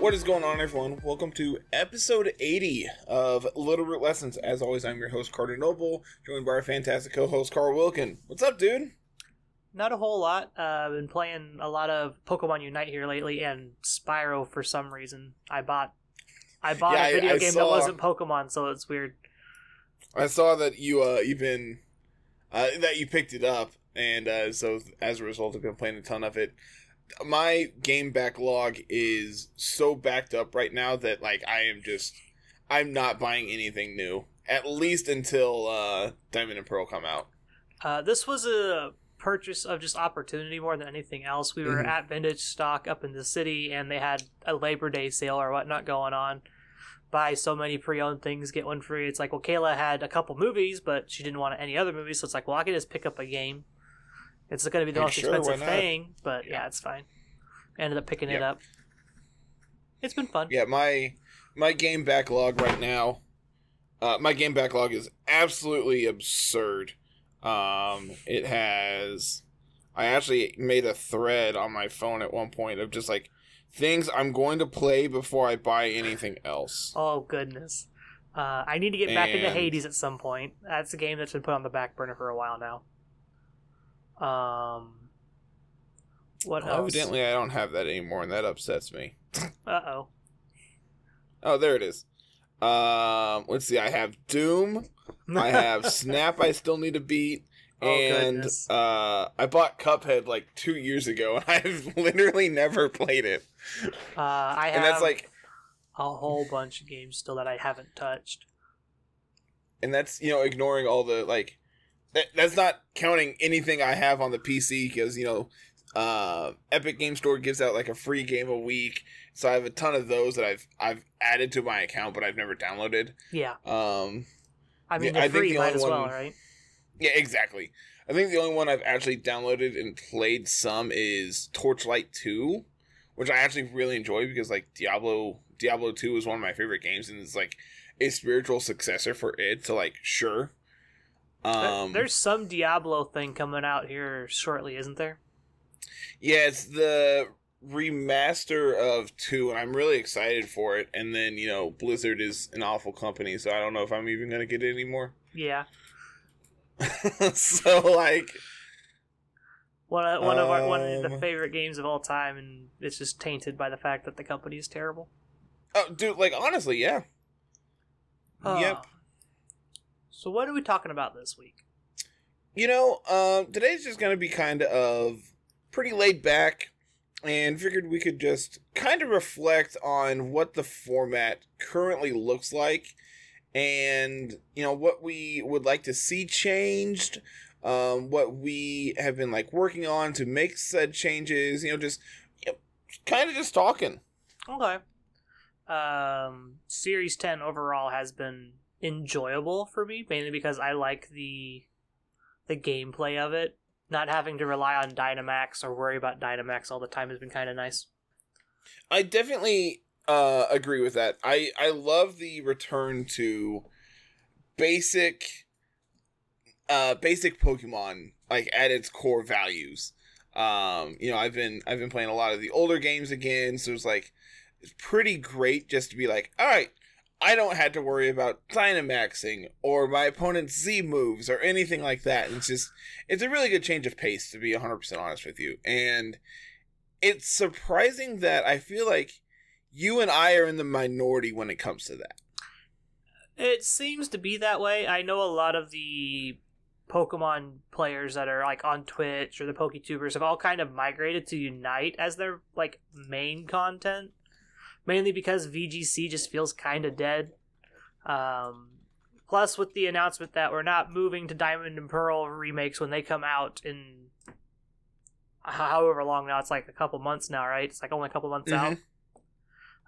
What is going on, everyone? Welcome to episode 80 of Little Root Lessons. As always, I'm your host, Carter Noble, joined by our fantastic co host, Carl Wilkin. What's up, dude? Not a whole lot. Uh, I've been playing a lot of Pokemon Unite here lately, and Spyro for some reason. I bought, I bought Yeah, I- a video I game saw- that wasn't Pokemon, so it's weird. I saw that you, uh, you've been, uh, that you picked it up, and, uh, so as a result, I've been playing a ton of it. My game backlog is so backed up right now that, like, I am just, I'm not buying anything new. At least until, uh, Diamond and Pearl come out. Uh, this was a purchase of just opportunity more than anything else. We were Mhm. at Vintage Stock up in the city, and they had a Labor Day sale or whatnot going on. Buy so many pre-owned things, get one free. It's like, well, Kayla had a couple movies, but she didn't want any other movies, so it's like, well, I can just pick up a game. It's going to be the most sure, expensive thing, but yeah, it's fine. ended up picking it up. It's been fun. Yeah, my my game backlog right now, uh, my game backlog is absolutely absurd. Um, it has. I actually made a thread on my phone at one point of just like things I'm going to play before I buy anything else. Oh goodness. Uh, I need to get back into Hades at some point. That's a game that's been put on the back burner for a while now. Um, what Well, else? evidently, I don't have that anymore, and that upsets me. Uh oh. Oh, there it is. Um, let's see. I have Doom. I have Snap. I still need to beat. Oh, and goodness. uh, I bought Cuphead like two years ago, and I've literally never played it. Uh, I have And that's like, a whole bunch of games still that I haven't touched. and that's you know ignoring all the like, that, that's not counting anything I have on the PC because you know, uh, Epic Game Store gives out like a free game a week, so I have a ton of those that I've I've added to my account, but I've never downloaded. Yeah, Um, I mean I they're think free, the might as well, one- right? Yeah, exactly. I think the only one I've actually downloaded and played some is Torchlight 2, which I actually really enjoy because like Diablo Diablo 2 is one of my favorite games and it's like a spiritual successor for it, so like sure. Um There's some Diablo thing coming out here shortly, isn't there? Yeah, it's the remaster of 2 and I'm really excited for it and then, you know, Blizzard is an awful company, so I don't know if I'm even going to get it anymore. Yeah. so like One of, one of our one of the Um, favorite games of all time, and it's just tainted by the fact that the company is terrible. oh dude, like honestly, yeah. Yep. Uh, So what are we talking about this week? You know, um, today's just going to be kind of pretty laid back and figured we could just kind of reflect on what the format currently looks like and, you know, what we would like to see changed, um, what we have been like working on to make said changes, you know, just you know, kind of just talking. Okay. Um, Series 10 overall has been enjoyable for me, mainly because I like the the gameplay of it. Not having to rely on Dynamax or worry about Dynamax all the time has been kind of nice. I definitely uh, agree with that. I I love the return to basic, uh, basic Pokemon like at its core values. Um, you know, I've been I've been playing a lot of the older games again, so it's like it's pretty great just to be like, all right, I don't have to worry about Dynamaxing or my opponent's Z moves or anything like that. It's just it's a really good change of pace to be 100% honest with you. And it's surprising that I feel like you and I are in the minority when it comes to that. It seems to be that way. I know a lot of the Pokemon players that are like on Twitch or the PokeTubers have all kind of migrated to Unite as their like main content, mainly because VGC just feels kind of dead. Um, plus, with the announcement that we're not moving to Diamond and Pearl remakes when they come out in however long now, it's like a couple months now, right? It's like only a couple months out.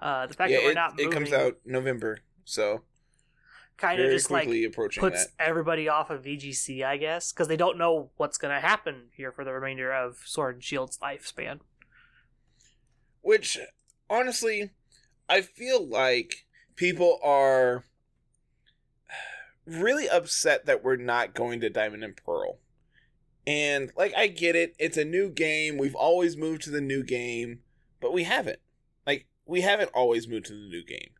Uh, the fact Mm-hmm. yeah, that we're it, not it comes out November, so kind of just like puts that. everybody off of VGC, I guess, because they don't know what's going to happen here for the remainder of Sword and Shield's lifespan. Which, honestly, I feel like people are really upset that we're not going to Diamond and Pearl. And, like, I get it. It's a new game. We've always moved to the new game, but we haven't. Like, we haven't always moved to the new game.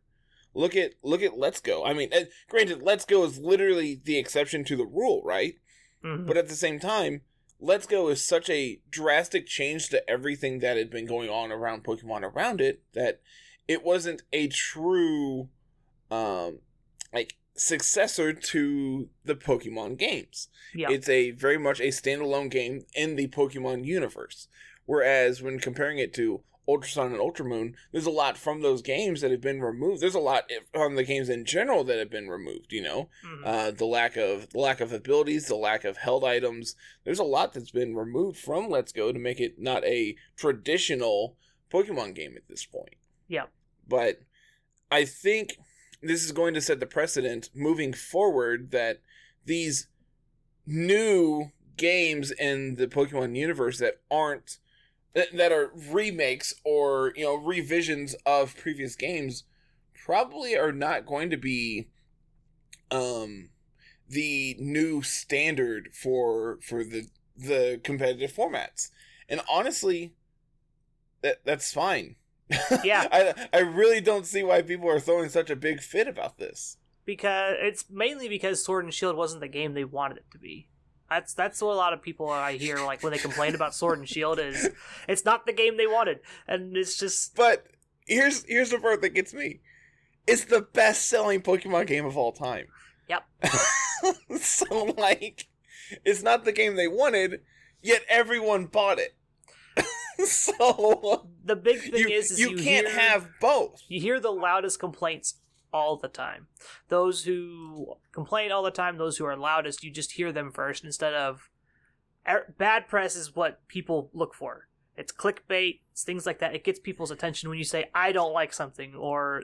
Look at look at Let's Go. I mean, granted, Let's Go is literally the exception to the rule, right? Mhm. But at the same time, Let's Go is such a drastic change to everything that had been going on around Pokemon around it that it wasn't a true um like successor to the Pokemon games. yeah, It's a very much a standalone game in the Pokemon universe. Whereas when comparing it to Ultra Sun and Ultra Moon, there's a lot from those games that have been removed. There's a lot on the games in general that have been removed. You know, Mhm. uh, the lack of the lack of abilities, the lack of held items. There's a lot that's been removed from Let's Go to make it not a traditional Pokemon game at this point. Yeah. But I think this is going to set the precedent moving forward that these new games in the Pokemon universe that aren't that are remakes or you know revisions of previous games probably are not going to be um the new standard for for the the competitive formats and honestly that that's fine Yeah. I, I really don't see why people are throwing such a big fit about this because it's mainly because Sword and Shield wasn't the game they wanted it to be. That's that's what a lot of people I hear like when they complain about Sword and Shield is it's not the game they wanted, and it's just But here's here's the part that gets me. It's the best selling Pokemon game of all time. Yep. so like it's not the game they wanted, yet everyone bought it. so the big thing you, is, is you, you, can't hear, have both. you hear the loudest complaints all the time. Those who complain all the time, those who are loudest, you just hear them first instead of er, bad press is what people look for. It's clickbait, it's things like that. It gets people's attention when you say I don't like something or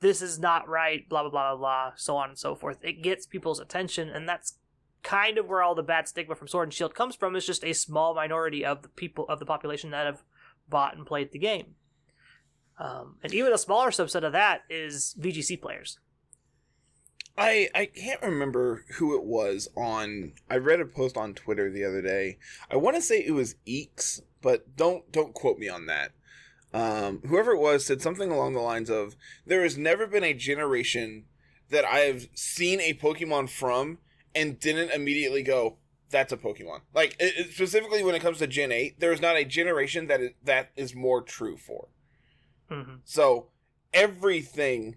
this is not right, blah blah blah blah blah, so on and so forth. It gets people's attention, and that's kind of where all the bad stigma from Sword and Shield comes from. Is just a small minority of the people of the population that have bought and played the game. Um, and even a smaller subset of that is VGC players. I I can't remember who it was on. I read a post on Twitter the other day. I want to say it was Eeks, but don't don't quote me on that. Um, whoever it was said something along the lines of, "There has never been a generation that I have seen a Pokemon from and didn't immediately go." That's a Pokemon. Like it, specifically when it comes to Gen Eight, there is not a generation that is, that is more true for. hmm So everything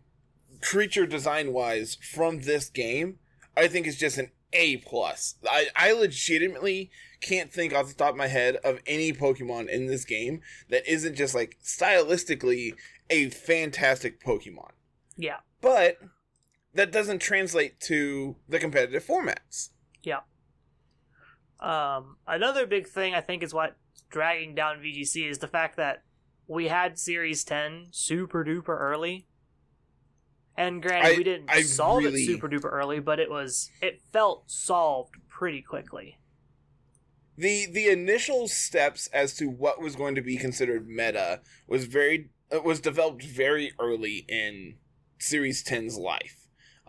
creature design wise from this game, I think is just an A plus. I, I legitimately can't think off the top of my head of any Pokemon in this game that isn't just like stylistically a fantastic Pokemon. Yeah, But that doesn't translate to the competitive formats. Um, another big thing I think is what dragging down VGC is the fact that we had Series 10 super duper early. And granted, I- we didn't I solve really- it super duper early, but it was it felt solved pretty quickly. the the initial steps as to what was going to be considered meta was very was developed very early in series 10's life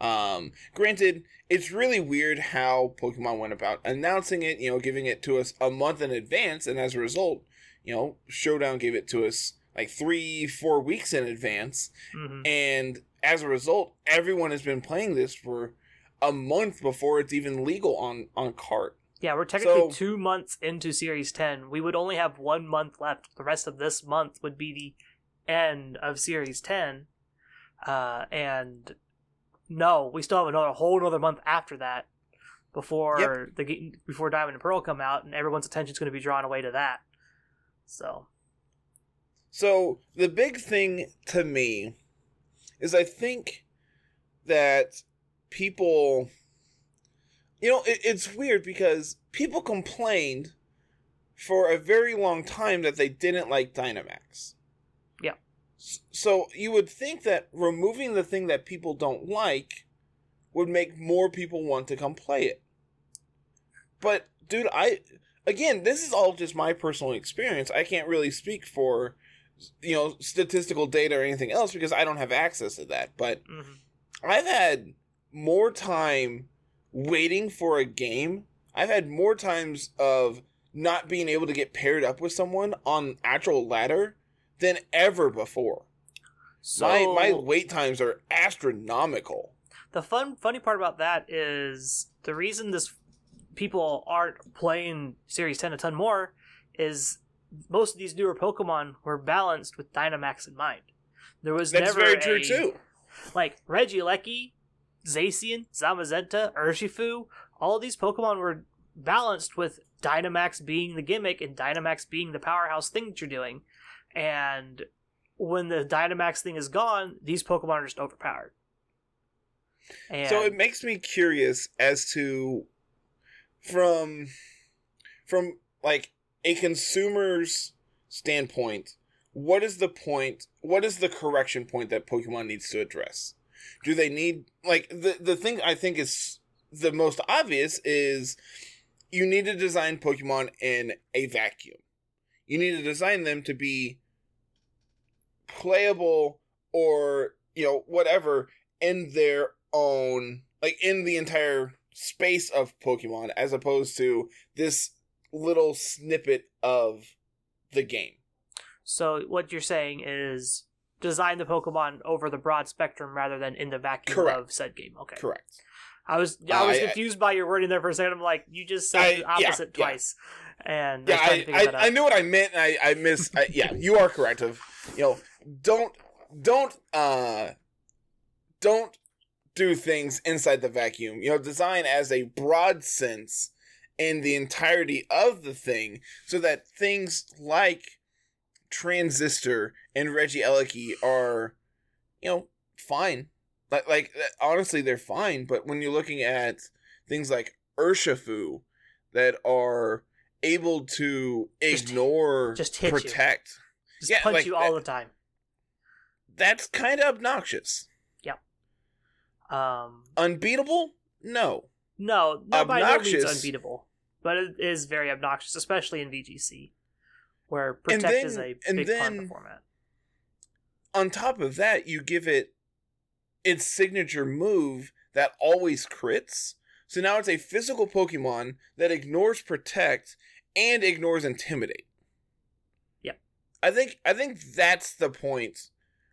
um granted it's really weird how pokemon went about announcing it you know giving it to us a month in advance and as a result you know showdown gave it to us like three four weeks in advance hmm and as a result everyone has been playing this for a month before it's even legal on on cart Yeah, we're technically So- two months into Series 10. We would only have one month left. The rest of this month would be the end of Series 10. Uh, and no, we still have another whole another month after that before the ge- before Diamond and Pearl come out, and everyone's attention's going to be drawn away to that. So So the big thing to me is I think that people, you know, it, it's weird because people complained for a very long time that they didn't like Dynamax. So you would think that removing the thing that people don't like would make more people want to come play it. But dude, I again, this is all just my personal experience. I can't really speak for you know statistical data or anything else because I don't have access to that. But mhm. I've had more time waiting for a game. I've had more times of not being able to get paired up with someone on actual ladder than ever before. So my my wait times are astronomical. the fun funny part about that is the reason this people aren't playing Series 10 a ton more is most of these newer Pokemon were balanced with Dynamax in mind. There was That's never very true a- too. Like Regieleki, Zacian, Zamazenta, Urshifu, all these Pokemon were balanced with Dynamax being the gimmick and Dynamax being the powerhouse thing that you're doing. And when the Dynamax thing is gone, these Pokemon are just overpowered. And So it makes me curious as to from from like a consumer's standpoint, what is the point what is the correction point that Pokemon needs to address? Do they need like the the thing I think is the most obvious is you need to design Pokemon in a vacuum. You need to design them to be playable or you know whatever in their own like in the entire space of Pokemon as opposed to this little snippet of the game. So what you're saying is design the Pokemon over the broad spectrum rather than in the vacuum Correct. of said game. Okay. Correct. I was I was I- confused by your wording there for a second. I'm like, you just said I- the opposite yeah. twice. And Yeah, I, I, I, I knew what I meant and I, I miss I, yeah, you are correct of you know, don't don't uh don't do things inside the vacuum. You know, design as a broad sense in the entirety of the thing so that things like Transistor and Regieleki are, you know, fine. Like, like honestly, they're fine. But when you're looking at things like Urshifu that are able to Just- ignore, just hit you. protect, Just yeah, punch like you all that- the time. That's kind of obnoxious. Yep. Um, Unbeatable? No. no, no, by no means unbeatable, but it is very obnoxious, especially in VGC, where protect is then- a and big part of the format. on top of that, you give it its signature move that always crits. So now it's a physical Pokemon that ignores protect and ignores intimidate. Yep. I think I think that's the point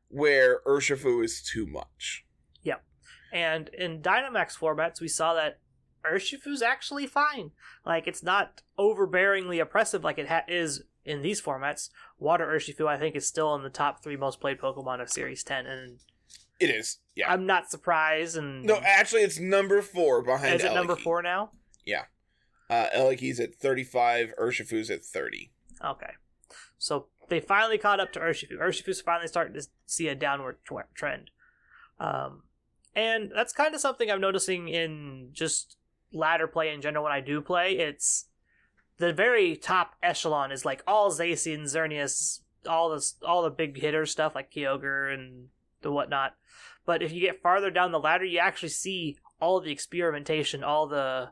where Urshifu is too much. Yep. And in Dynamax formats, we saw that Urshifu's actually fine. Like it's not overbearingly oppressive like it ha- is in these formats. Water Urshifu, I think, is still in the top three most played Pokemon of Series 10, and It is. Yeah. I'm not surprised. And no, actually it's number 4 behind is it number four now? Yeah. Uh Eleki's at 35, Urshifu's at 30. Okay, so they finally caught up to Urshifu. Urshifu's finally starting to see a downward tw- trend, um, and that's kind of something I'm noticing in just ladder play in general. When I do play, it's the very top echelon is like all Zacian, Xerneas, all this, all the big hitter stuff like Kyogre and the whatnot. But if you get farther down the ladder, you actually see all the experimentation, all the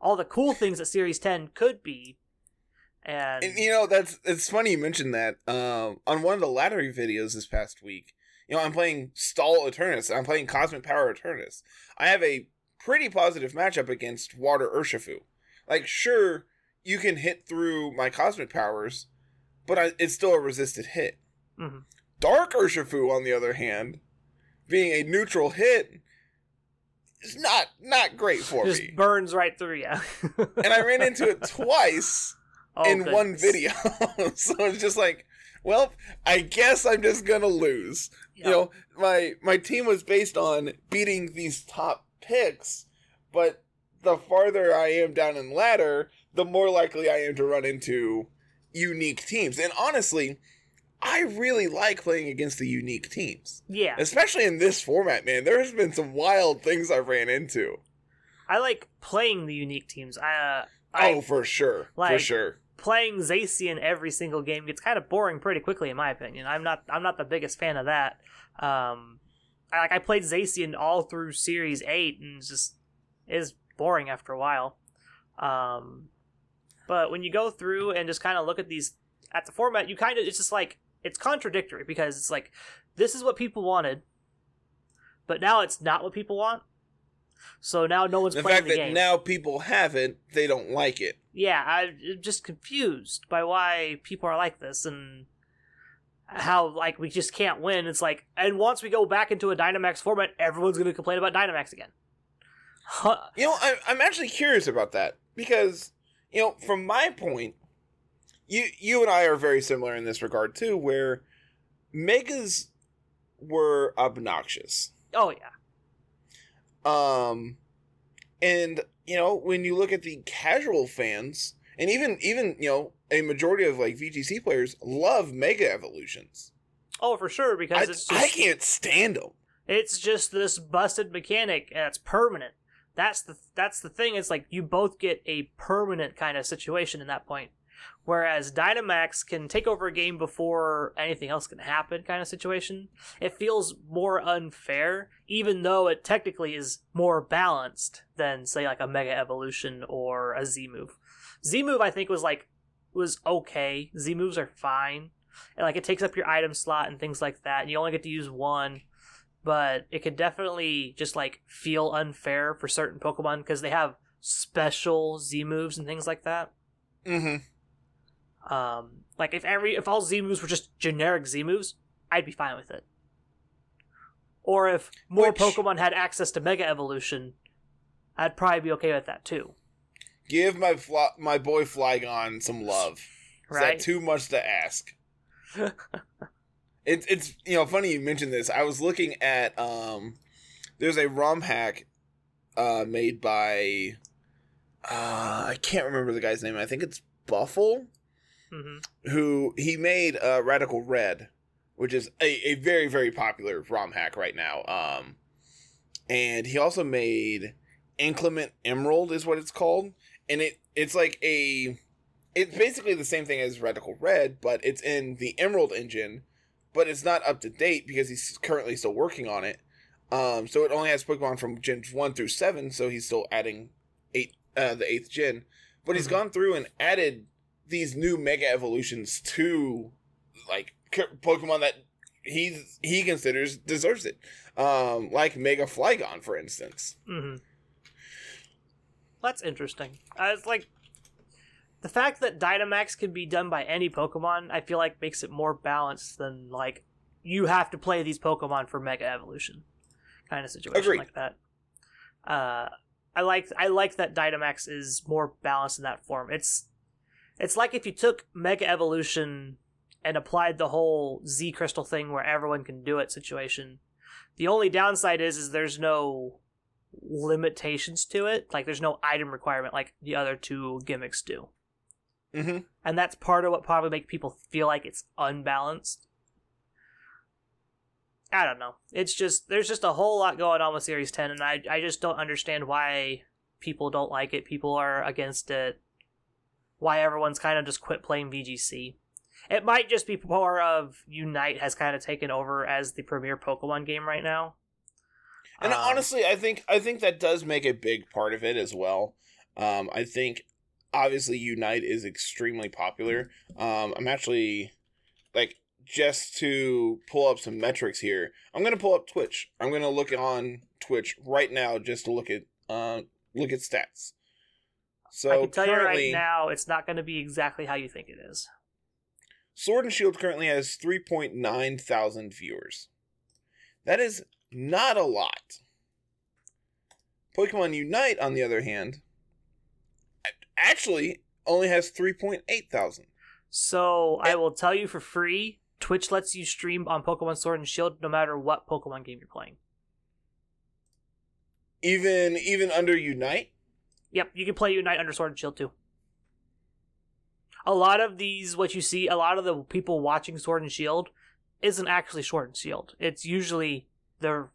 all the cool things that Series 10 could be. And, And you know, that's it's funny you mentioned that. Um, on one of the ladder videos this past week, you know, I'm playing Stall Eternatus. I'm playing Cosmic Power Eternatus. I have a pretty positive matchup against Water Urshifu. Like, sure, you can hit through my Cosmic Powers, but I, it's still a resisted hit. Mhm. Dark Urshifu, on the other hand, being a neutral hit, is not not great for just me. burns right through you. And I ran into it twice Oh, in one video. so it's just like, well, I guess I'm just gonna lose. Yeah. You know, my my team was based on beating these top picks, but the farther I am down in ladder, the more likely I am to run into unique teams. And honestly, I really like playing against the unique teams. yeah, Especially in this format, man. There's been some wild things I've ran into. I like playing the unique teams. I, uh, I oh, for sure. for sure. Playing Zacian every single game gets kind of boring pretty quickly, in my opinion. I'm not I'm not the biggest fan of that. Um, I, like I played Zacian all through Series Eight, and it's just is boring after a while. Um, but when you go through and just kind of look at these at the format, you kind of it's just like it's contradictory because it's like this is what people wanted, but now it's not what people want. So now no one's The playing fact the that game. now people have it, they don't like it. yeah, I'm just confused by why people are like this, and how like we just can't win. It's like, and once we go back into a Dynamax format, everyone's going to complain about Dynamax again. Huh. You know, I'm I'm actually curious about that because you know, from my point, you you and I are very similar in this regard too, where megas were obnoxious. Oh yeah, Um, and you know, when you look at the casual fans, and even even you know, a majority of like VGC players love mega evolutions. oh for sure I, because it's just I can't stand them. it's just this busted mechanic and it's permanent. That's the that's the thing. It's like you both get a permanent kind of situation in that point. Whereas Dynamax can take over a game before anything else can happen, kind of situation. It feels more unfair, even though it technically is more balanced than, say, like a Mega Evolution or a Z move. Z move, I think, was like was okay. Z moves are fine, and like it takes up your item slot and things like that. And you only get to use one but it could definitely just like feel unfair for certain Pokemon because they have special Z moves and things like that. Mm-hmm. Um, like if every if all Z moves were just generic Z moves, I'd be fine with it. Or if more Which- Pokemon had access to Mega Evolution, I'd probably be okay with that too. Give my fly, my boy Flygon some love. Is Right? that too much to ask? It's it's you know funny you mentioned this. I was looking at um, there's a ROM hack, uh, made by, uh, I can't remember the guy's name. I think it's Buffle, hmm who he made uh, Radical Red, which is a, a very very popular ROM hack right now. Um, and he also made Inclement Emerald is what it's called, and it it's like a it's basically the same thing as Radical Red, but it's in the Emerald engine, but it's not up to date because he's currently still working on it. Um, so it only has Pokemon from Gen one through seven, so he's still adding eight, uh, the eighth gen. But he's Mhm. gone through and added these new Mega Evolutions to like Pokemon that he's he considers deserves it, um, like Mega Flygon, for instance. hmm That's interesting. I was like, the fact that Dynamax can be done by any Pokemon, I feel like makes it more balanced than like you have to play these Pokemon for Mega Evolution kind of situation Agreed. like that. Uh, I like I like that Dynamax is more balanced in that form. It's it's like if you took Mega Evolution and applied the whole Z Crystal thing where everyone can do it situation. The only downside is is there's no limitations to it. Like there's no item requirement like the other two gimmicks do. Mm-hmm. And that's part of what probably make people feel like it's unbalanced. I don't know. It's just there's just a whole lot going on with Series 10 and I I just don't understand why people don't like it. People are against it. Why everyone's kind of just quit playing VGC. It might just be more of Unite has kind of taken over as the premier Pokemon game right now. And Um, honestly, I think I think that does make a big part of it as well. Um, I think obviously Unite is extremely popular. Um, I'm actually like just to pull up some metrics here. I'm gonna pull up Twitch. I'm gonna look on Twitch right now just to look at uh look at stats. So I can tell you right now, it's not going to be exactly how you think it is. Sword and Shield currently has 3.9 thousand viewers. That is not a lot. Pokemon Unite, on the other hand, actually only has 3.8 thousand. So I will tell you for free, Twitch lets you stream on Pokemon Sword and Shield no matter what Pokemon game you're playing. Even even under Unite, Yep, you can play Unite under Sword and Shield too. A lot of these, what you see, a lot of the people watching Sword and Shield isn't actually Sword and Shield. It's usually the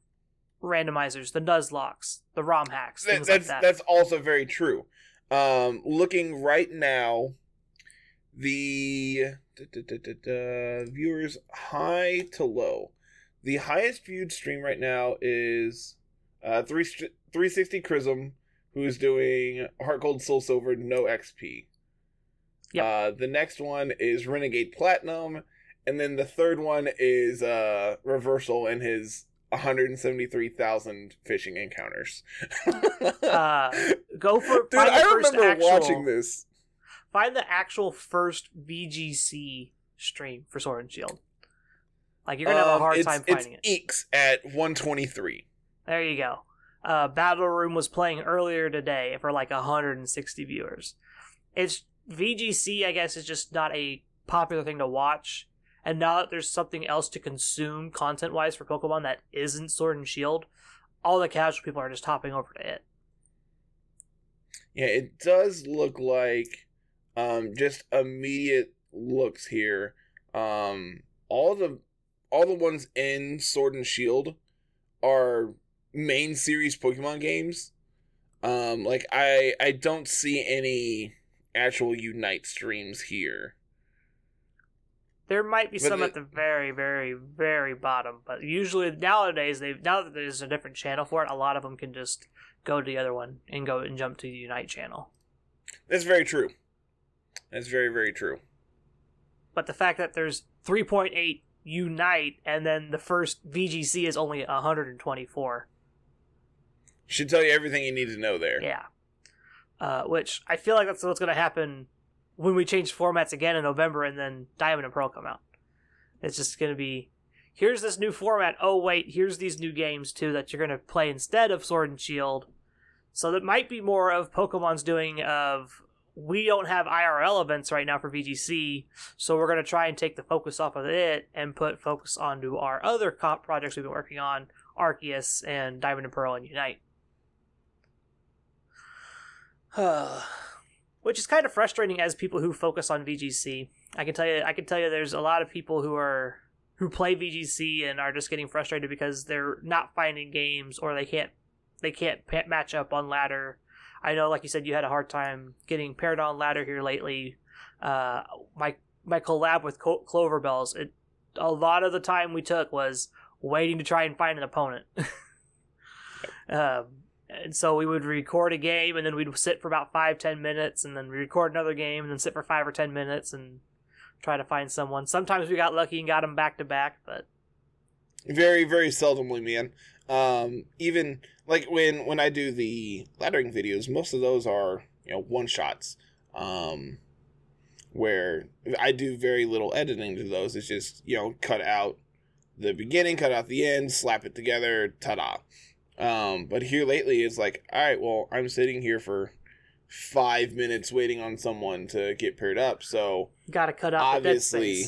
randomizers, the Nuzlockes, the ROM hacks, That- that's like that. that's also very true. Um, looking right now, the da, da, da, viewers high to low. The highest viewed stream right now is uh, three 360 Chrism, who's doing Heart Gold Soul Silver, no XP. Yep. Uh, the next one is Renegade Platinum, and then the third one is uh, Reversal and his 173,000 fishing encounters. Uh, go for Dude, find the I first remember actual, watching this. Find the actual first VGC stream for Sword and Shield. Like you're gonna have a Um, hard time finding it. Eeks at 123. There you go. Uh, Battle Room was playing earlier today for like 160 viewers. It's VGC, I guess, is just not a popular thing to watch. And now that there's something else to consume content wise for Pokemon that isn't Sword and Shield, all the casual people are just hopping over to it. Yeah, it does look like um just immediate looks here. Um all the all the ones in Sword and Shield are main series Pokemon games. Um like I I don't see any actual Unite streams here. There might be But some the- at the very, very, very bottom, but usually nowadays they now that there's a different channel for it, a lot of them can just go to the other one and go and jump to the Unite channel. That's very true. That's very very true. but the fact that there's 3.8 unite and then the first VGC is only 124. Should tell you everything you need to know there. Yeah. Uh, which I feel like that's what's going to happen when we change formats again in November and then Diamond and Pearl come out. It's just going to be here's this new format. Oh wait, here's these new games too that you're going to play instead of Sword and Shield. So that might be more of Pokemon's doing of we don't have IRL events right now for VGC, so we're going to try and take the focus off of it and put focus onto our other comp projects we've been working on, Arceus and Diamond and Pearl and Unite. Which is kind of frustrating as people who focus on VGC. I can tell you I can tell you there's a lot of people who are who play VGC and are just getting frustrated because they're not finding games or they can't they can't match up on ladder. I know, like you said, you had a hard time getting paired on ladder here lately. Uh, my my collab with Co- Clover Bells, it a lot of the time we took was waiting to try and find an opponent. um, and so we would record a game, and then we'd sit for about five ten minutes, and then record another game, and then sit for five or ten minutes, and try to find someone. Sometimes we got lucky and got them back to back, but Very, very seldomly, man. Um, even like when when I do the laddering videos, most of those are you know one shots. Um, where I do very little editing to those. It's just you know cut out the beginning, cut out the end, slap it together, ta-da. Um, but here lately, it's like, all right, well, I'm sitting here for five minutes waiting on someone to get paired up, so got to cut out obviously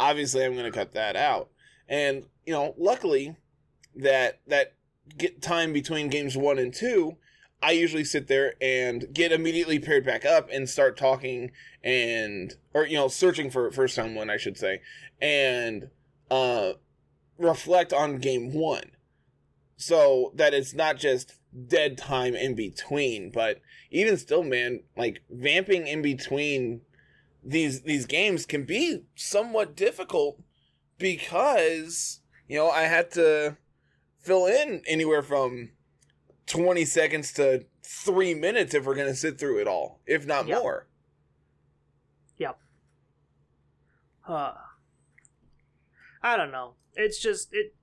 obviously i'm going to cut that out. And you know luckily that that get time between games one and two i usually sit there and get immediately paired back up and start talking and or you know searching for for someone i should say and uh reflect on game one so that it's not just dead time in between but even still man like vamping in between these these games can be somewhat difficult because you know I had to fill in anywhere from 20 seconds to 3 minutes if we're going to sit through it all if not more. Yep. more Uh, I don't know. It's just it.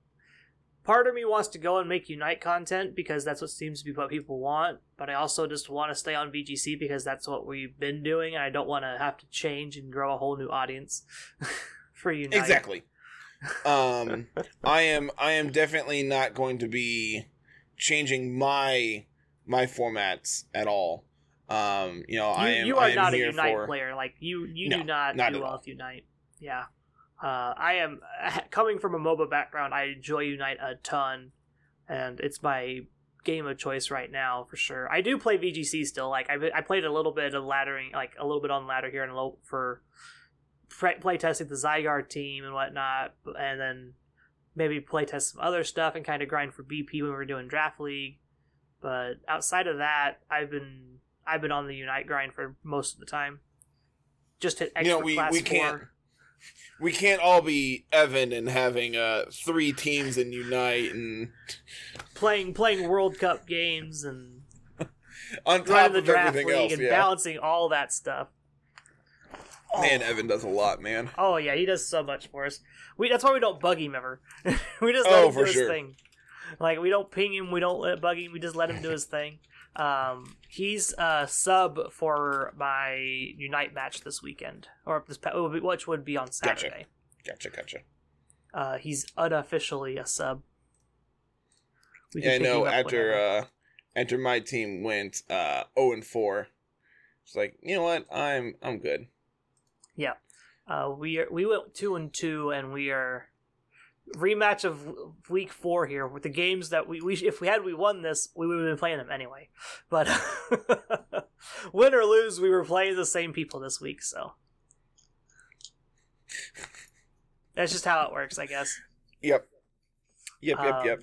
Part of me wants to go and make Unite content because that's what seems to be what people want, but I also just want to stay on VGC because that's what we've been doing, and I don't want to have to change and grow a whole new audience for Unite. exactly um I am I am definitely not going to be changing my my formats at all um you know You, I am you are am not a Unite for player. Like you, you No, do not, not do well with Unite. Yeah. Uh, I am coming from a MOBA background. I enjoy Unite a ton, and it's my game of choice right now for sure. I do play VGC still. Like I, I played a little bit of laddering, like a little bit on ladder here and a little for play testing the Zygarde team and whatnot, and then maybe play test some other stuff and kind of grind for BP when we are doing draft league. But outside of that, I've been I've been on the Unite grind for most of the time. Just hit You extra know, we- class we four. We can't all be Evan and having uh three teams and unite and playing playing World Cup games and on top running the of draft everything league else and yeah balancing all that stuff. Oh. man Evan does a lot man Oh yeah, he does so much for us. We that's why we don't bug him ever. we just let Oh, him do for his sure. thing. Like we don't ping him, we don't let bug him. We just let him do his thing. Um, he's a sub for my Unite match this weekend, or this pa- which would be on Saturday. gotcha gotcha Uh, he's unofficially a sub. We Yeah, I know. After uh, after my team went uh zero and four, it's like you know what? I'm I'm good. Yeah, uh, we are, we went two and two, and we are rematch of week four here with the games that we, we if we had we won this, we would have been playing them anyway. But win or lose, we were playing the same people this week, so that's just how it works, I guess. Yep. Yep. Yep. Um, yep.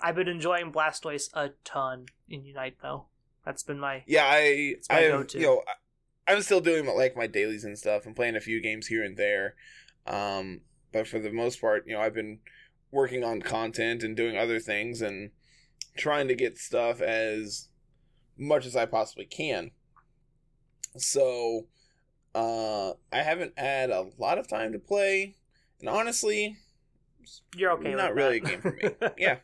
I've been enjoying Blastoise a ton in Unite, though. That's been my Yeah, I my I go-to. you know I'm still doing like my dailies and stuff and playing a few games here and there. Um, but for the most part, you know, I've been working on content and doing other things and trying to get stuff as much as I possibly can. So, uh, I haven't had a lot of time to play, and honestly, you're okay. Not really that. a game for me. Yeah.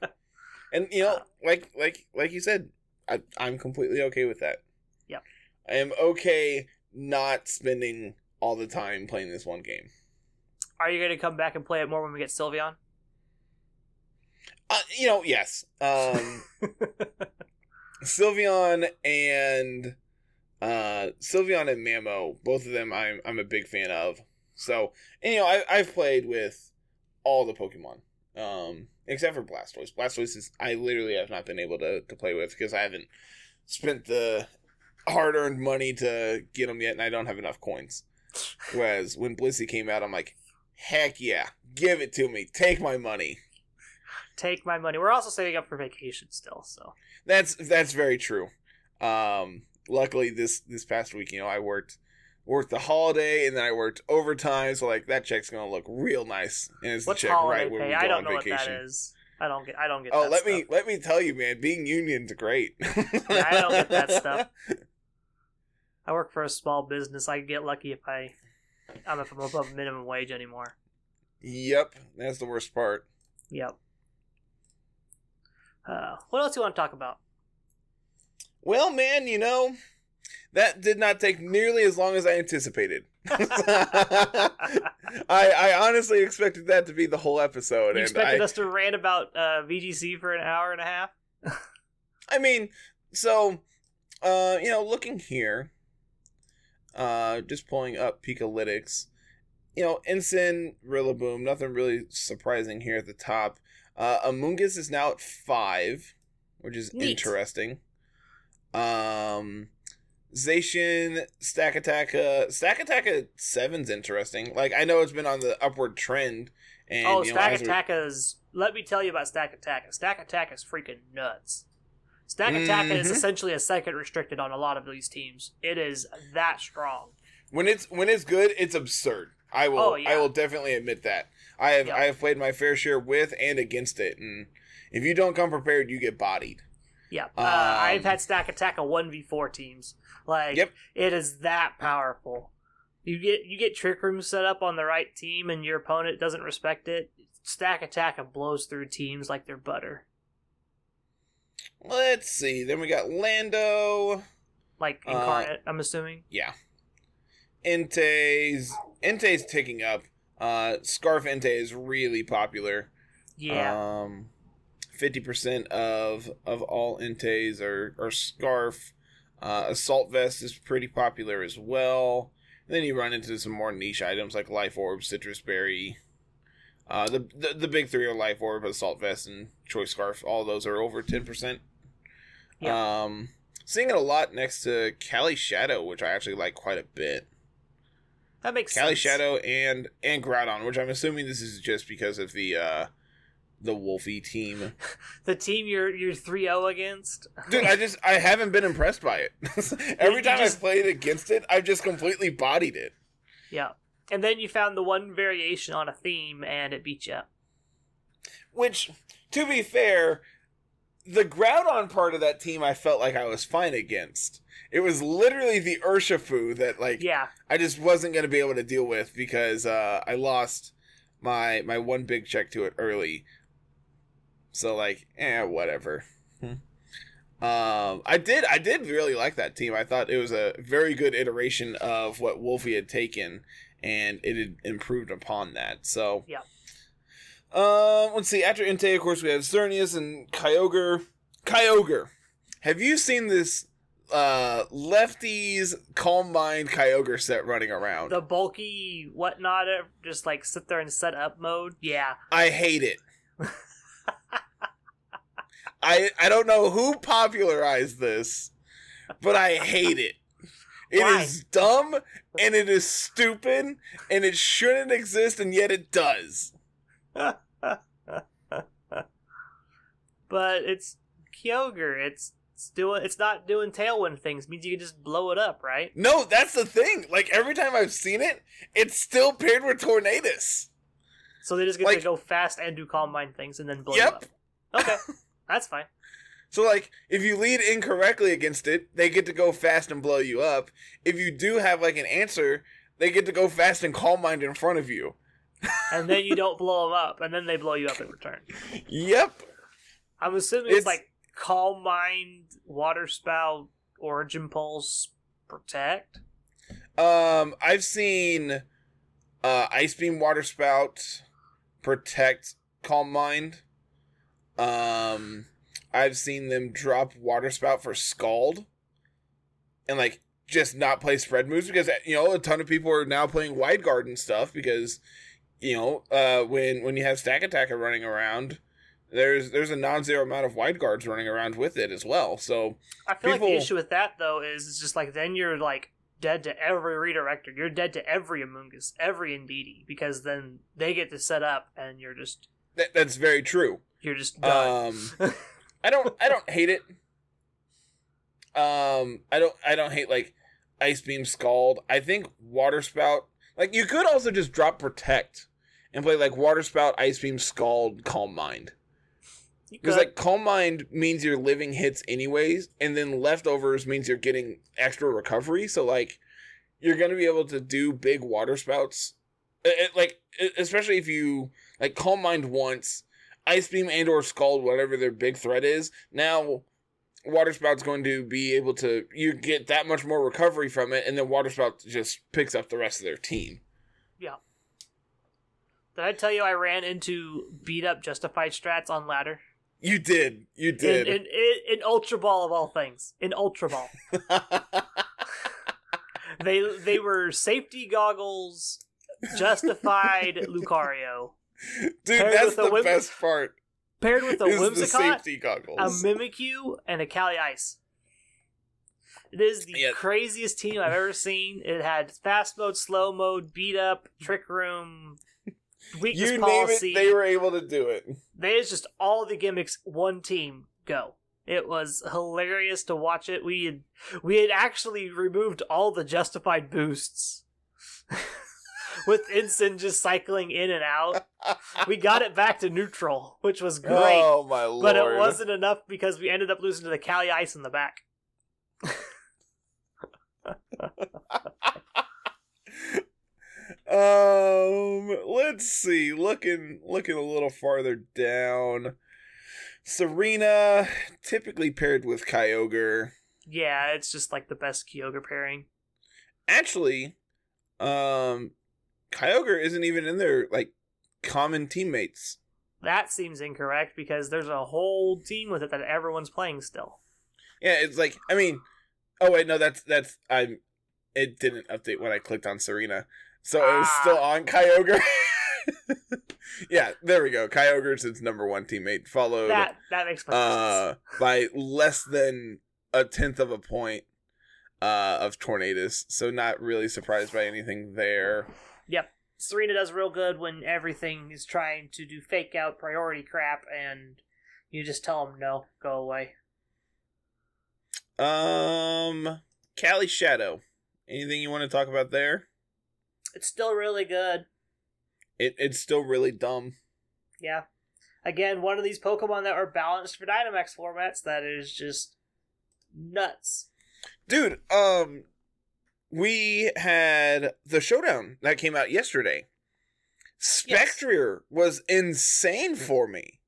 and you know, like like like you said, I, I'm completely okay with that. Yep. I am okay not spending all the time playing this one game. Are you going to come back and play it more when we get Sylveon? Uh, you know, yes. Um, Sylveon and uh, Sylveon and Mamo, both of them, I'm I'm a big fan of. So, and you know, I, I've played with all the Pokemon, um, except for Blastoise. Blastoise is I literally have not been able to to play with because I haven't spent the hard earned money to get them yet, and I don't have enough coins. Whereas when Blissey came out, I'm like, heck yeah, give it to me, take my money. Take my money. We're also saving up for vacation still, so That's that's very true. Um, luckily this this past week, you know, I worked worked the holiday and then I worked overtime, so like that check's gonna look real nice. And it's what's the check right when pay? we go I don't on know what that is. I don't get. I don't get. Oh, let stuff. me let me tell you, man, being union's great. I don't get that stuff. I work for a small business. I get lucky if I, I'm if I'm above minimum wage anymore. Yep, that's the worst part. Yep. Uh, what else do you want to talk about? Well, man, you know, that did not take nearly as long as I anticipated. I, I honestly expected that to be the whole episode, you and expected I, us to rant about uh, VGC for an hour and a half? I mean, so, uh, you know, looking here, uh, just pulling up Pikalytics, you know, Ensign, Rillaboom, nothing really surprising here at the top. Uh, Amoonguss is now at five, which is Neat. interesting. Um, Zacian, Stakataka, uh, Stakataka at seven's interesting. Like, I know it's been on the upward trend, and, oh, you know, Stakataka is. Let me tell you about Stakataka. Stack Attack is freaking nuts. Stakataka is Mhm. essentially a second restricted on a lot of these teams. It is that strong. when it's when it's good, it's absurd. I will Oh, yeah. I will definitely admit that. I have Yep. I have played my fair share with and against it, and if you don't come prepared, you get bodied. Yeah, uh, Um, I've had Stakataka a one v four teams. Like, Yep. it is that powerful. You get you get trick rooms set up on the right team, and your opponent doesn't respect it. Stakataka and blows through teams like they're butter. Let's see. Then we got Lando. Like Uh, I'm assuming. Yeah. Entei's Entei's ticking up. Uh, Scarf Entei is really popular. Yeah, Um, fifty percent of of all Entei's are are Scarf. Uh, Assault Vest is pretty popular as well. then you run into some more niche items like Life Orb, Sitrus Berry. Uh, the, the the big three are Life Orb, Assault Vest, and Choice Scarf. All those are over ten percent. Yeah. Um, seeing it a lot next to Cali Shadow, which I actually like quite a bit. that makes Cali sense. Shadow and and Groudon, which I'm assuming this is just because of the uh the Wolfey team. the team you're you're 3-0 against. Dude, I just I haven't been impressed by it. Every You time just- I've played against it, I've just completely bodied it. yeah, and then you found the one variation on a theme, and it beat you. Up. Which, to be fair, the Groudon part of that team I felt like I was fine against. It was literally the Urshifu that like Yeah, I just wasn't gonna be able to deal with because uh, I lost my my one big check to it early. So like, eh, whatever. um, I did I did really like that team. I thought it was a very good iteration of what Wolfey had taken, and it had improved upon that. So Yeah. Um, let's see. After Entei, of course, we have Xerneas and Kyogre. Kyogre. Have you seen this uh lefties calm mind Kyogre set running around? The bulky whatnot, uh, just like sit there and set up mode. Yeah, I hate it. I I don't know who popularized this, but I hate it. It is Why? dumb and it is stupid and it shouldn't exist and yet it does. but it's Kyogre. It's it's doing. It's not doing tailwind things. means you can just blow it up, right? No, that's the thing. Like every time I've seen it, it's still paired with Tornadus. So they just get Like- to go fast and do calm mind things and then blow Yep. up. Okay, that's fine. So like if you lead incorrectly against it, they get to go fast and blow you up. If you do have like an answer, they get to go fast and calm mind in front of you. And then you don't blow them up, and then they blow you up in return. Yep. I'm assuming it's, It's- like calm mind, water spout, origin pulse, protect. Um, I've seen uh, Ice Beam Water Spout protect Calm Mind. Um, I've seen them drop Water Spout for Scald, and like just not play spread moves because you know a ton of people are now playing Wide Guard and stuff because you know uh, when when you have Stakataka running around. There's there's a non-zero amount of wide guards running around with it as well. So I feel like the issue with that though is it's just like then you're like dead to every redirector. You're dead to every Amoonguss, every Indeedee, because then they get to set up and you're just that, that's very true. you're just done. Um, I don't I don't hate it. Um, I don't I don't hate like ice beam scald. I think water spout like you could also just drop protect and play like water spout, ice beam, scald, calm mind. Because like calm mind means you're living hits anyways, and then leftovers means you're getting extra recovery. So like you're gonna be able to do big water spouts, It- it- like e- especially if you like calm mind once, ice beam and or scald, whatever their big threat is. Now water spout's going to be able to you get that much more recovery from it, and then water spout just picks up the rest of their team. Yeah. Did I tell you I ran into beat up justified strats on ladder? You did, you did. in, in, in Ultra Ball of all things. In Ultra Ball. they they were safety goggles, justified Lucario. Dude, that's the best part. Paired with a the Whimsicott, a Mimikyu, and a Cali Ice. It is the Yeah. craziest team I've ever seen. It had fast mode, slow mode, beat up, trick room, weakness you name policy. it, they were able to do it. There's just all the gimmicks. One team go. It was hilarious to watch it. We had we had actually removed all the justified boosts, with Ensign just cycling in and out. We got it back to neutral, which was great. Oh my lord! but it wasn't enough because we ended up losing to the Cali Ice in the back. Um, let's see. Looking, looking a little farther down. Tsareena, typically paired with Kyogre. Yeah, it's just like the best Kyogre pairing. Actually, um, Kyogre isn't even in their like common teammates. That seems incorrect because there's a whole team with it that everyone's playing still. Yeah, it's like I mean, oh wait, no, that's that's I'm. It didn't update when I clicked on Tsareena, so it was Ah. still on Kyogre. yeah, there we go. Kyogre's its number one teammate, followed That that makes uh sense. by less than a tenth of a point uh of Tornadus. So not really surprised by anything there. Tsareena does real good when everything is trying to do fake out priority crap, and you just tell them no, go away. Um, Cali Shadow. Anything you want to talk about there? It's still really good. It it's still really dumb. Yeah. Again, one of these Pokemon that are balanced for Dynamax formats that is just nuts. dude um we had the showdown that came out yesterday Spectrier was insane for me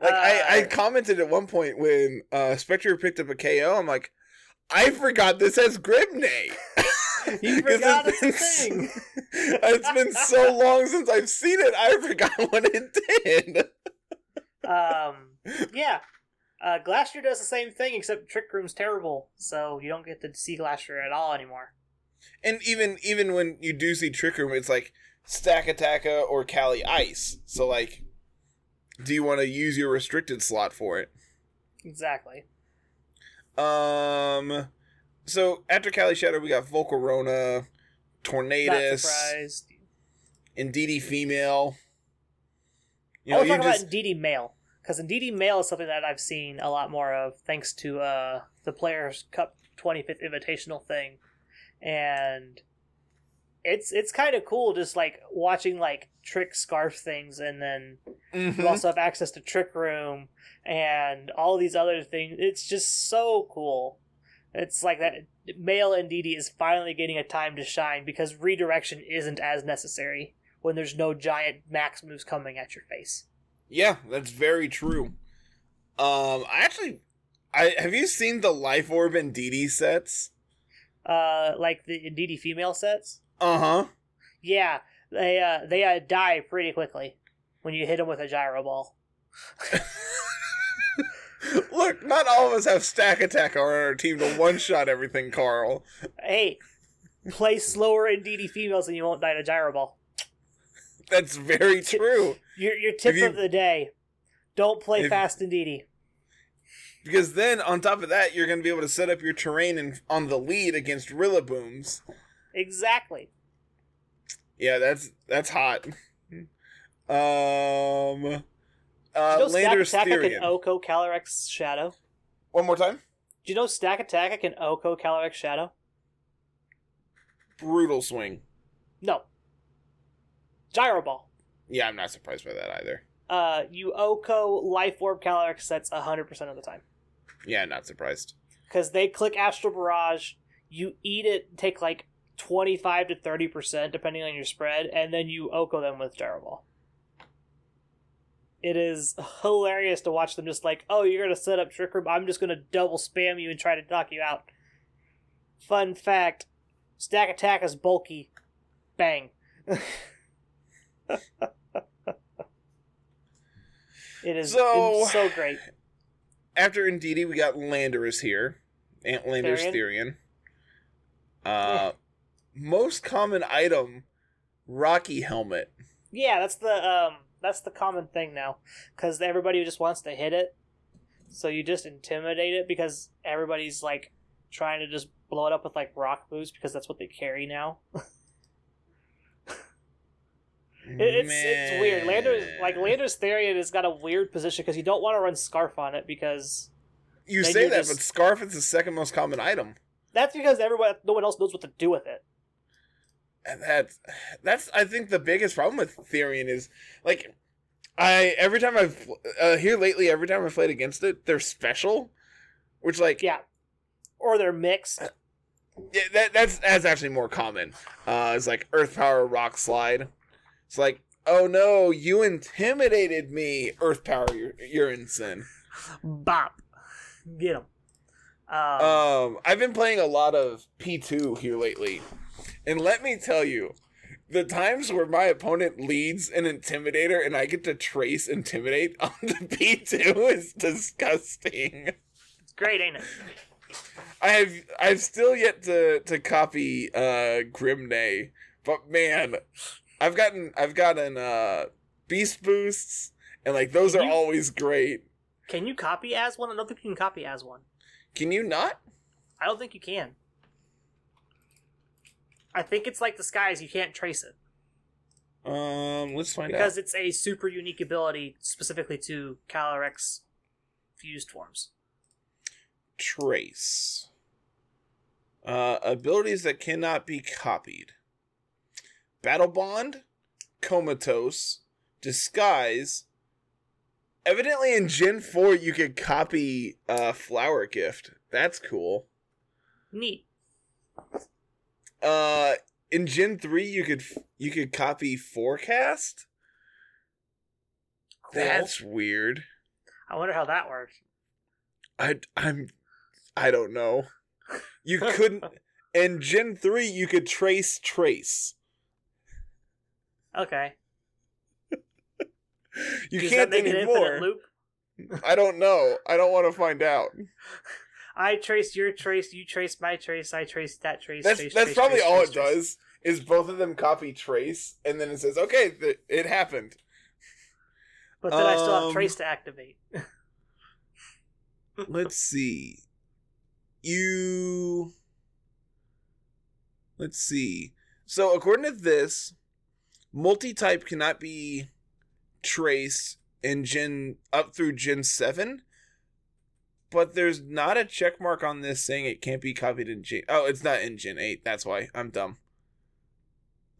like I, I Uh, commented at one point when uh Spectrier picked up a ko i'm like I forgot this has Grim Neigh. You forgot it's a s- thing. it's been so long since I've seen it. I forgot what it did. Um, yeah. Uh, Glastrier does the same thing, except Trick Room's terrible, so you don't get to see Glastrier at all anymore. And even even when you do see Trick Room, it's like Stakataka or Cali Ice. So like, do you want to use your restricted slot for it? Exactly. Um, so after Cali Shadow, we got Volcarona, Tornadus, surprised. Indeedee Female. You I know, want to you talk just about Indeedee Male, because Indeedee Male is something that I've seen a lot more of thanks to uh, the Players' Cup 25th Invitational thing. And it's it's kind of cool just like watching like trick scarf things and then Mhm. you also have access to Trick Room and all these other things. It's just so cool. It's like that male Indeedee is finally getting a time to shine because redirection isn't as necessary when there's no giant max moves coming at your face. Yeah, that's very true. Um, I actually, I have you seen the Life Orb Indeedee sets? Uh, like the DD female sets. Uh huh. Yeah, they uh they uh, die pretty quickly when you hit them with a gyro ball. Look, not all of us have Stakataka on our team to one shot everything, Carl. Hey, play slower Indeedee females and you won't die to gyro ball. That's very true. Your your tip you- of the day: don't play If- fast Indeedee. Because then, on top of that, you're going to be able to set up your terrain in, on the lead against Rillabooms. Exactly. Yeah, that's that's hot. Um, uh, you know Stack Lander's Attack can Therian. OHKO Calyrex Shadow? One more time. Do you know Stakataka can Oko Calyrex Shadow? Brutal swing. No. Gyro Ball. Yeah, I'm not surprised by that either. Uh, you OHKO Life Orb Calyrex sets 100% of the time. Yeah, not surprised. Because they click Astral Barrage, you eat it, take like 25 to 30%, depending on your spread, and then you OHKO them with Gyro Ball. It is hilarious to watch them just like, oh, you're going to set up Trick Room, I'm just going to double spam you and try to knock you out. Fun fact Stakataka is bulky. Bang. it is So- so great. After Indeedee, we got Landorus here. Ant Landorus Therian. Uh, most common item, Rocky Helmet. Yeah, that's the um that's the common thing now cuz everybody just wants to hit it. So you just intimidate it because everybody's like trying to just blow it up with like rock moves because that's what they carry now. It, it's it's weird. Lander like Landorus Therian has got a weird position because you don't want to run Scarf on it because You say that, just- but Scarf is the second most common item. that's because everyone no one else knows what to do with it. And that's that's I think the biggest problem with Therian is like I every time I've uh, here lately every time I've played against it they're special, which like Yeah. Or they're mixed. yeah, that that's that's actually more common. Uh, it's like Earth Power Rock Slide. It's like oh no you intimidated me Earth Power Urinson. Bop. Get him. Um, Um, I've been playing a lot of P2 here lately. And let me tell you, the times where my opponent leads an intimidator and I get to trace intimidate on the P2 is disgusting. it's great, ain't it? I have I've still yet to to copy uh Grim Neigh, but man, I've gotten I've gotten uh beast boosts and like those are You- always great. Can you copy as one? I don't think you can copy as one. Can you not? I don't think you can. I think it's like the skies, you can't trace it. Um, let's find out Because it's a super unique ability specifically to Calyrex fused forms. trace uh, abilities that cannot be copied battle bond comatose disguise evidently in gen 4 you could copy uh, flower gift that's cool Neat. uh in gen 3 you could you could copy forecast Cool. that's weird I wonder how that works. i i'm i don't know You couldn't. in Gen three, you could trace trace. Okay. You Does can't that make an anymore. infinite loop? I don't know. I don't want to find out. I trace your trace, you trace my trace, I trace that trace. That's trace, that's trace, probably trace, all it does. Is both of them copy trace, and then it says, "Okay, th- it happened." But then I still Um, have trace to activate. Let's see. You. Let's see. So according to this, multi-type cannot be traced in Gen up through Gen seven. But there's not a check mark on this saying it can't be copied in Gen. Oh, it's not in Gen eight. That's why I'm dumb.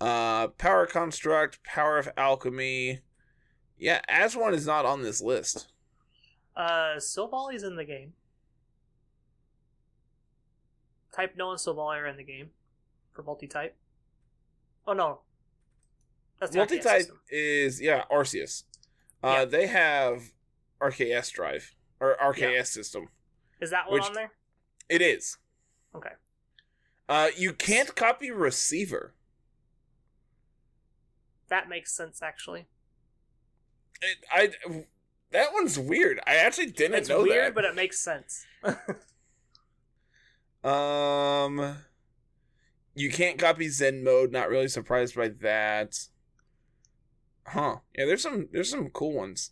Uh, power construct, power of alchemy. Yeah, as one is not on this list. Uh, Silvally's in the game. Type: Null and Silvally are in the game for multi-type. Oh no, that's the multi-type is yeah arceus uh Yeah. they have rks drive or rks system Is that one on there? it is Okay. uh you can't copy receiver That makes sense actually. it, i that one's weird i actually didn't know. It's know weird, that but it makes sense. um you can't copy zen mode not really surprised by that huh yeah there's some there's some cool ones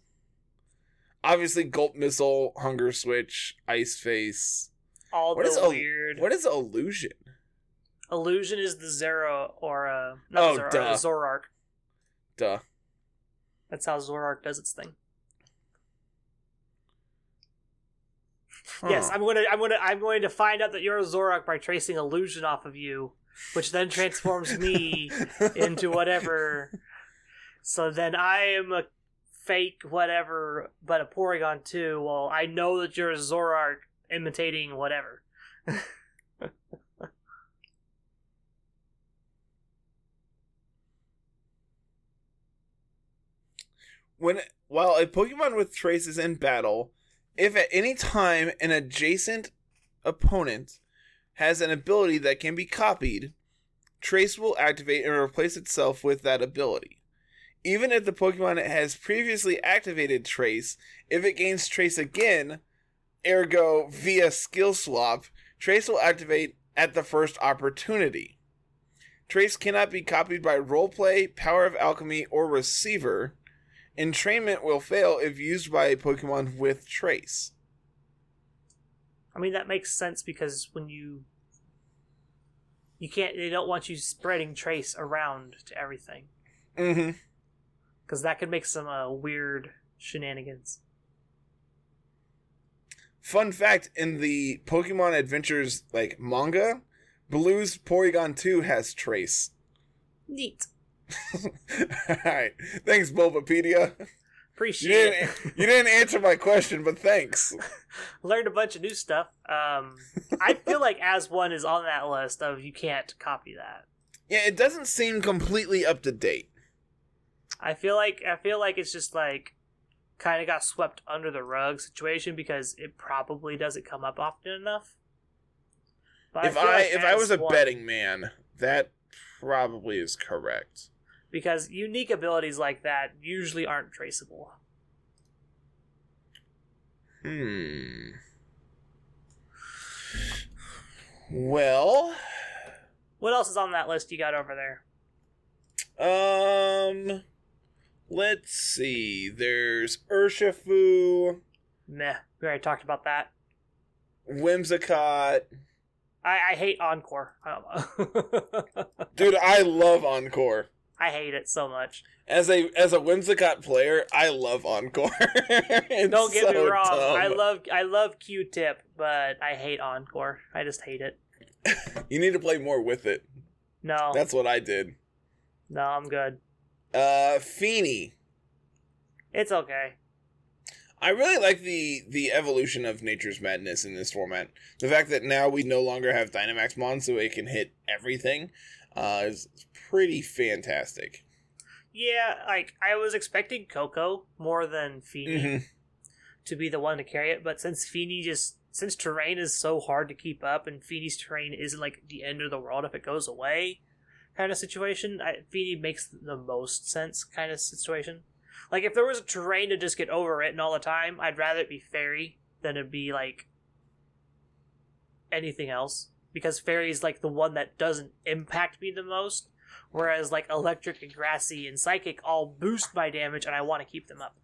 obviously gulp missile hunger switch ice face All What the is a- weird. what is illusion Illusion is the Zero or uh, Oh, not Zero, duh. uh, Zoroark. duh That's how Zoroark does its thing. Yes, I'm gonna, I'm gonna, I'm going to find out that you're a Zoroark by tracing illusion off of you, which then transforms me into whatever. So then I am a fake whatever, but a Porygon2. Well, I know that you're a Zoroark imitating whatever. when while a Pokemon with trace is in battle, if at any time an adjacent opponent has an ability that can be copied, trace will activate and replace itself with that ability. Even if the Pokemon has previously activated trace, if it gains trace again, ergo via skill swap, trace will activate at the first opportunity. Trace cannot be copied by roleplay, power of alchemy, or receiver. Entrainment will fail if used by a Pokemon with Trace. I mean that makes sense because when you you can't, they don't want you spreading trace around to everything Mm-hmm. Because that could make some uh, weird shenanigans. Fun fact: in the Pokemon Adventures like manga, Blue's Porygon 2 has Trace. Neat. Alright. Thanks, Bulbapedia. You Appreciate didn't it. you didn't answer my question, but thanks. learned a bunch of new stuff. Um, I feel like as one is on that list of you can't copy that. Yeah, it doesn't seem completely up to date. I feel like I feel like it's just like kind of got swept under the rug situation because it probably doesn't come up often enough. But if feel I like if I was a one- betting man, that probably is correct. because unique abilities like that usually aren't traceable. Hmm. Well, What else is on that list you got over there? um, let's see. There's Urshifu, Meh. We already talked about that. Whimsicott. I, I hate Encore. I. Dude, I love Encore. I hate it so much. As a as a Whimsicott player, I love Encore. Don't get me wrong. dumb. I love I love Q-Tip, but I hate Encore. I just hate it. You need to play more with it. No, That's what I did. no, I'm good. Uh, Fini. It's okay. I really like the the evolution of Nature's Madness in this format. The fact that now we no longer have Dynamax Mon, so it can hit everything, uh, is pretty fantastic. Yeah, like I was expecting Koko more than Fini Mhm. to be the one to carry it, but since Fini just since terrain is so hard to keep up and Fini's terrain isn't like the end of the world if it goes away kind of situation, I, Fini makes the most sense kind of situation. Like if there was a terrain to just get overwritten all the time, I'd rather it be fairy than it be like anything else because fairy is like the one that doesn't impact me the most whereas like electric and grassy and psychic all boost my damage and i want to keep them up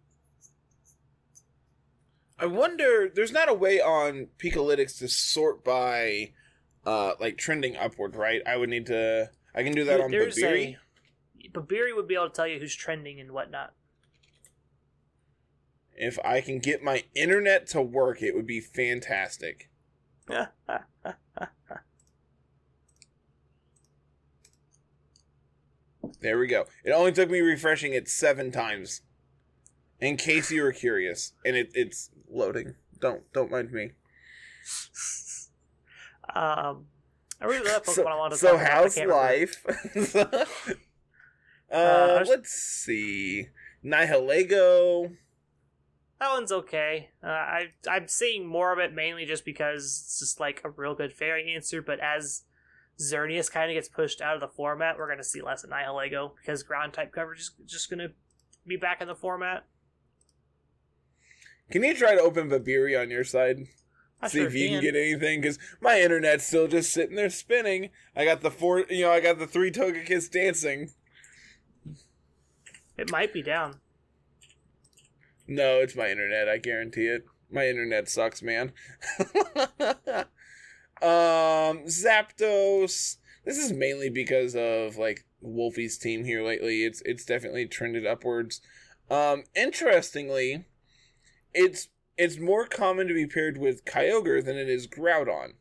I wonder. There's not a way on Pikalytics to sort by, uh, like trending upward, right? I would need to. I can do that on There's Babiri. a- babiri would be able to tell you who's trending and whatnot If I can get my internet to work, it would be fantastic. There we go. It only took me refreshing it seven times. In case you were curious, and it, it's loading. Don't don't mind me. um i really love pokemon So, i want to so talk about, I how's life? uh, was- let's see. Nihilego. That one's okay. Uh, I I'm seeing more of it mainly just because it's just like a real good fairy answer. But as Xerneas kind of gets pushed out of the format, we're gonna see less of Nihilego because ground type coverage is just gonna be back in the format. Can you try to open Babiri on your side? I see sure if you can can. get anything because my internet's still just sitting there spinning. I got the four, you know, I got the three Togekiss dancing. It might be down. No, it's my internet. I guarantee it. My internet sucks, man. um, Zapdos. This is mainly because of like Wolfey's team here lately. It's it's definitely trended upwards. Um, interestingly, it's it's more common to be paired with Kyogre than it is Groudon.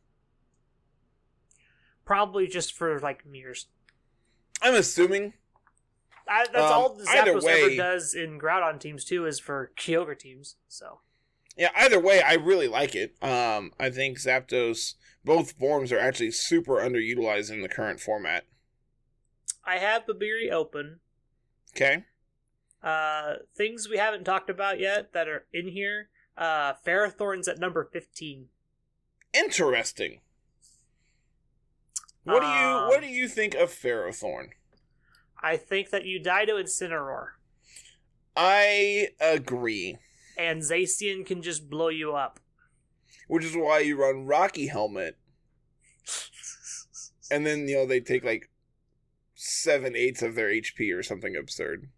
Probably just for like mirrors. I'm assuming. I, that's Um, all Zapdos way- ever does in Groudon teams too is for Kyogre teams. So Yeah, either way, I really like it. Um, I think Zapdos, both forms are actually super underutilized in the current format. I have Babiri open. Okay. Uh, things we haven't talked about yet that are in here. Uh, Ferrothorn's at number fifteen. Interesting. What do you Um, What do you think of Ferrothorn? I think that you die to Incineroar, I agree, and Zacian can just blow you up. which is why you run Rocky Helmet, and then you know they take like seven eighths of their HP or something absurd.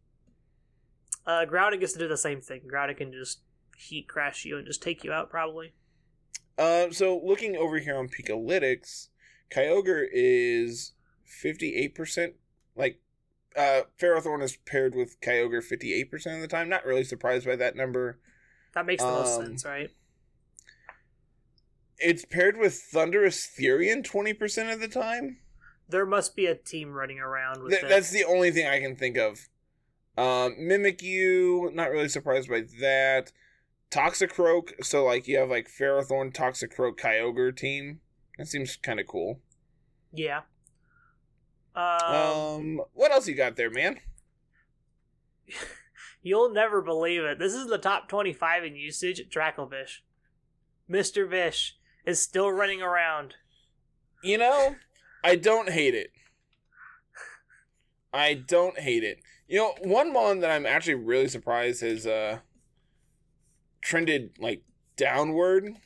Uh, Groudon gets to do the same thing. Groudon can just heat crash you and just take you out, probably. Uh, so looking over here on Pikalytics, Kyogre is fifty eight percent. Like, uh, Ferrothorn is paired with Kyogre fifty eight percent of the time. Not really surprised by that number. That makes the most Um, sense, right? It's paired with Thunderous Therian twenty percent of the time. There must be a team running around with Th- it. that's the only thing I can think of. Um, Mimikyu, not really surprised by that. Toxicroak, so like you have like Ferrothorn, Toxicroak, Kyogre team. That seems kind of cool. Yeah. Um, Um, what else you got there, man? you'll never believe it. This is the top 25 in usage. Dracovish. Mr. Vish is still running around. You know, I don't hate it. I don't hate it. You know, one one that I'm actually really surprised is uh trended like downward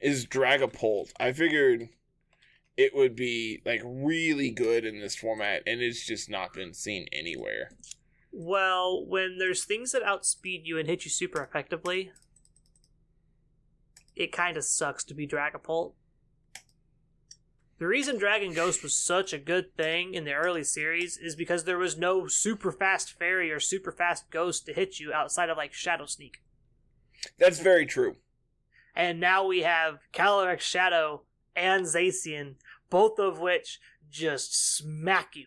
is Dragapult. I figured it would be like really good in this format and it's just not been seen anywhere. Well, when there's things that outspeed you and hit you super effectively, it kind of sucks to be Dragapult. The reason Dragon Ghost was such a good thing in the early series is because there was no super fast fairy or super fast ghost to hit you outside of like Shadow Sneak. That's very true. And now we have Calyrex Shadow and Zacian, both of which just smack you.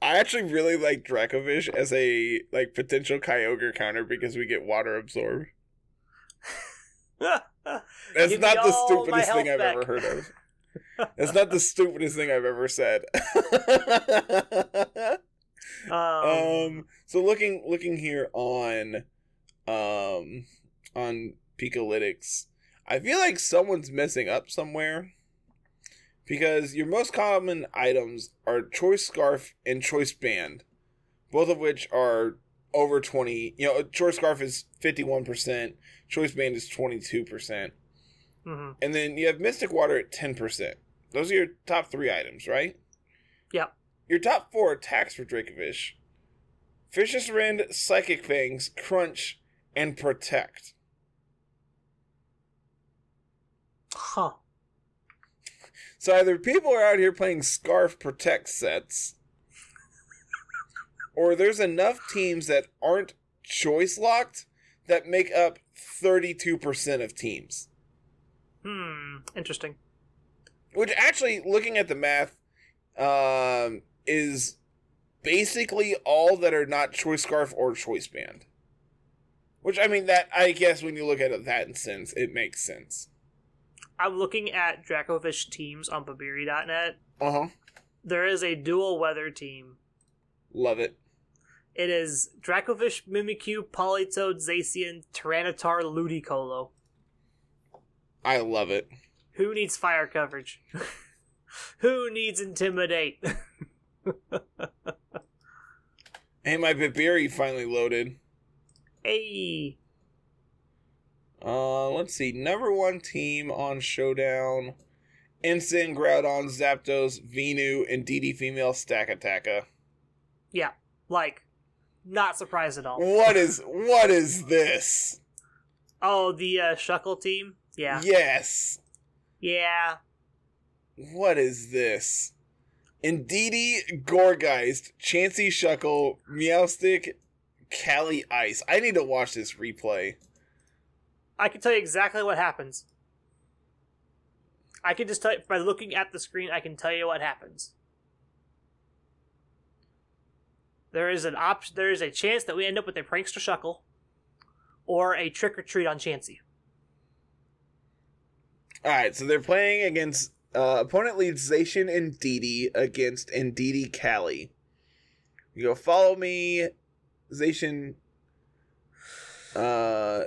I actually really like Dracovish as a like potential Kyogre counter because we get water absorbed. That's not the stupidest thing I've back. ever heard of. That's not the stupidest thing I've ever said. um, um so looking looking here on um on Pikalytics. I feel like someone's messing up somewhere because your most common items are Choice Scarf and Choice Band, both of which are over 20. You know, Choice Scarf is 51%, Choice Band is 22%. hmm And then you have Mystic Water at 10%. Those are your top three items, right? Yep. Your top four attacks for Dracovish Vicious Rend, Psychic Fangs, Crunch, and Protect. Huh. So either people are out here playing Scarf Protect sets, or there's enough teams that aren't choice locked that make up 32% of teams. Hmm. Interesting. Which actually, looking at the math, um, is basically all that are not choice scarf or choice band. Which I mean, that I guess when you look at it that sense, it makes sense. I'm looking at Dracovish teams on Babiri.net. Uh huh. There is a dual weather team. Love it. It is Dracovish, Mimikyu, Politoed, Zacian, Tyranitar, Ludicolo. I love it. Who needs fire coverage? Who needs intimidate? Hey, my Babiri finally loaded. Hey, Uh, let's see. Number one team on Showdown: Instant, Groudon, Zapdos, Venu, and DD Female Stakataka. yeah, like, not surprised at all. What is what is this? Oh, the uh, Shuckle team. Yeah, Yes. yeah. What is this? Indeedee, Gourgeist, Chansey Shuckle, Meowstic, Cali Ice. I need to watch this replay. I can tell you exactly what happens. I can just tell you, by looking at the screen. I can tell you what happens. There is an option. There is a chance that we end up with a prankster Shuckle, or a trick or treat on Chansey. Alright, so they're playing against uh, opponent leads Zacian and Didi against Indeedee Cali. You go follow me, Zacian uh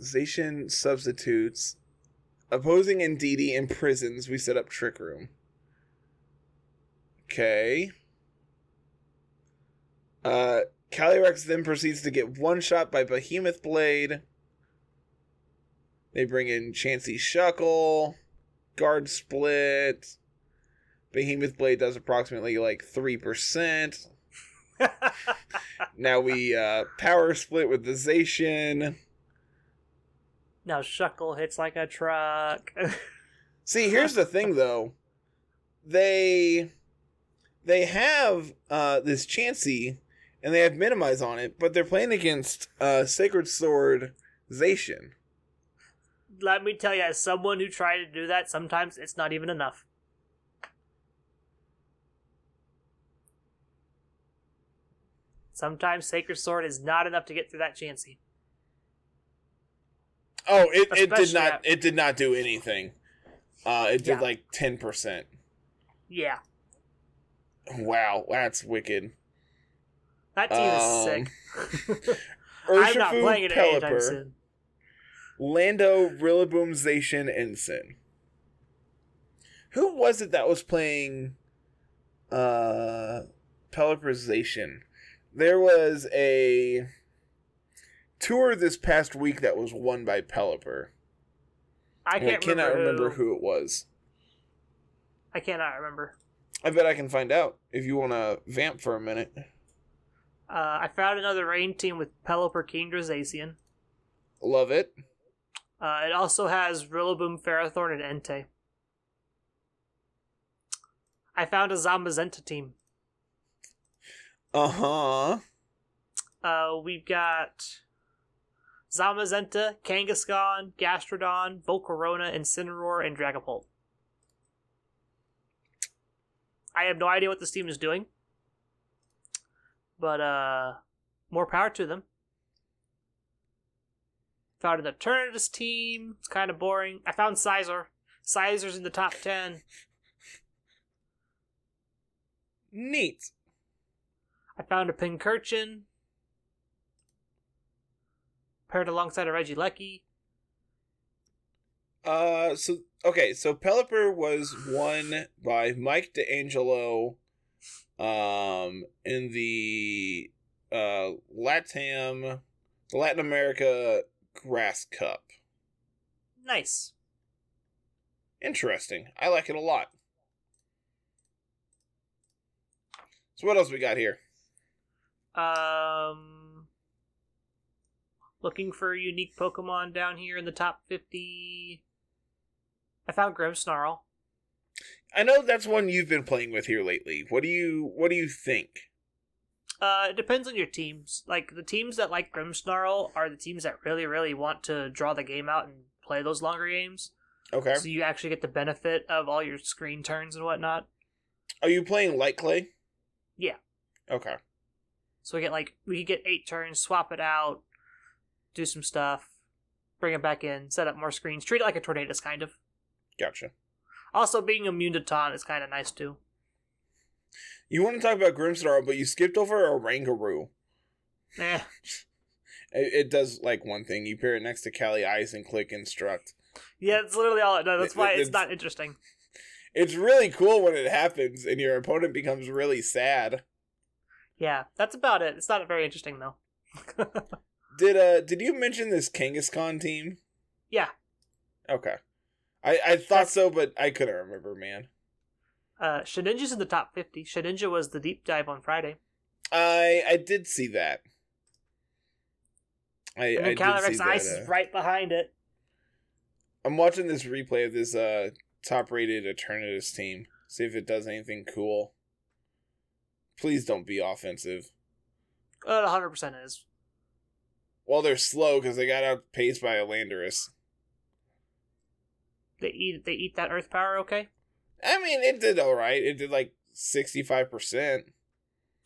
Zacian substitutes. Opposing Indeedee in prisons, we set up Trick Room. Okay. Uh Calyrex then proceeds to get one shot by Behemoth Blade. They bring in Chansey Shuckle, Guard Split. Behemoth Blade does approximately like 3%. Now we uh, Power Split with the Zacian. now Shuckle hits like a truck. See, here's the thing though. They they have uh, this Chansey and they have Minimize on it, but they're playing against uh, Sacred Sword Zacian. Let me tell you, as someone who tried to do that, sometimes it's not even enough. Sometimes Sacred Sword is not enough to get through that Chansey. Oh, it, it did not at- it did not do anything. Uh, it did Yeah. like ten percent. Yeah, Wow, that's wicked. that team is Um, sick. I'm not playing it anytime Pelipper, soon. Lando, Rillaboom, Zacian, Ensign. Who was it that was playing uh Pelipperization? There was a tour this past week that was won by Pelipper. I can't cannot remember, remember who. who it was. I cannot remember. I bet I can find out if you want to vamp for a minute. Uh, I found another rain team with Pelipper, Kingdra, Zacian. Love it. Uh, it also has Rillaboom, Ferrothorn, and Entei. I found a Zamazenta team. Uh huh. Uh, we've got Zamazenta, Kangaskhan, Gastrodon, Volcarona, Incineroar, and Dragapult. I have no idea what this team is doing. But, uh, more power to them. Found an Eternatus team. It's kind of boring. I found Scizor. Scizor's in the top 10. Neat. I found a Pincurchin. Paired alongside a Regieleki. Uh, so okay, so Pelipper was won by Mike D'Angelo, um, in the uh Latam, the Latin America Grass Cup. Nice. Interesting. I like it a lot. So what else we got here? Um, looking for unique Pokemon down here in the top fifty. I found Grimmsnarl. I know that's one you've been playing with here lately. What do you what do you think? Uh, it depends on your teams. Like the teams that like Grimmsnarl are the teams that really, really want to draw the game out and play those longer games. Okay. So you actually get the benefit of all your screen turns and whatnot. Are you playing light clay? Yeah. Okay. So we get like we could get eight turns, swap it out, do some stuff, bring it back in, set up more screens, treat it like a Tornadus kind of. Gotcha. Also, being immune to taunt is kind of nice too. You want to talk about Grimmsnarl, but you skipped over Oranguru. Eh, It, it does like one thing. You pair it next to Cali Ice and click instruct. yeah, it's literally all it does. That's It- why it- it's it's- not interesting. It's really cool when it happens and your opponent becomes really sad. Yeah, that's about it. It's not very interesting though. Did uh did you mention this Kangaskhan team? yeah, Okay. I, I thought That's- so, but I couldn't remember, man. uh, Shedinja's in the top fifty. Shedinja was the deep dive on Friday, I I did see that. I, and I then did see Calyrex. Ice uh, is right behind it. I'm watching this replay of this uh top rated Eternatus team. See if it does anything cool. Please don't be offensive. Uh, hundred percent is. Well, they're slow because they got outpaced by a Landorus. They eat they eat that Earth power. Okay, I mean, it did all right. It did like 65%.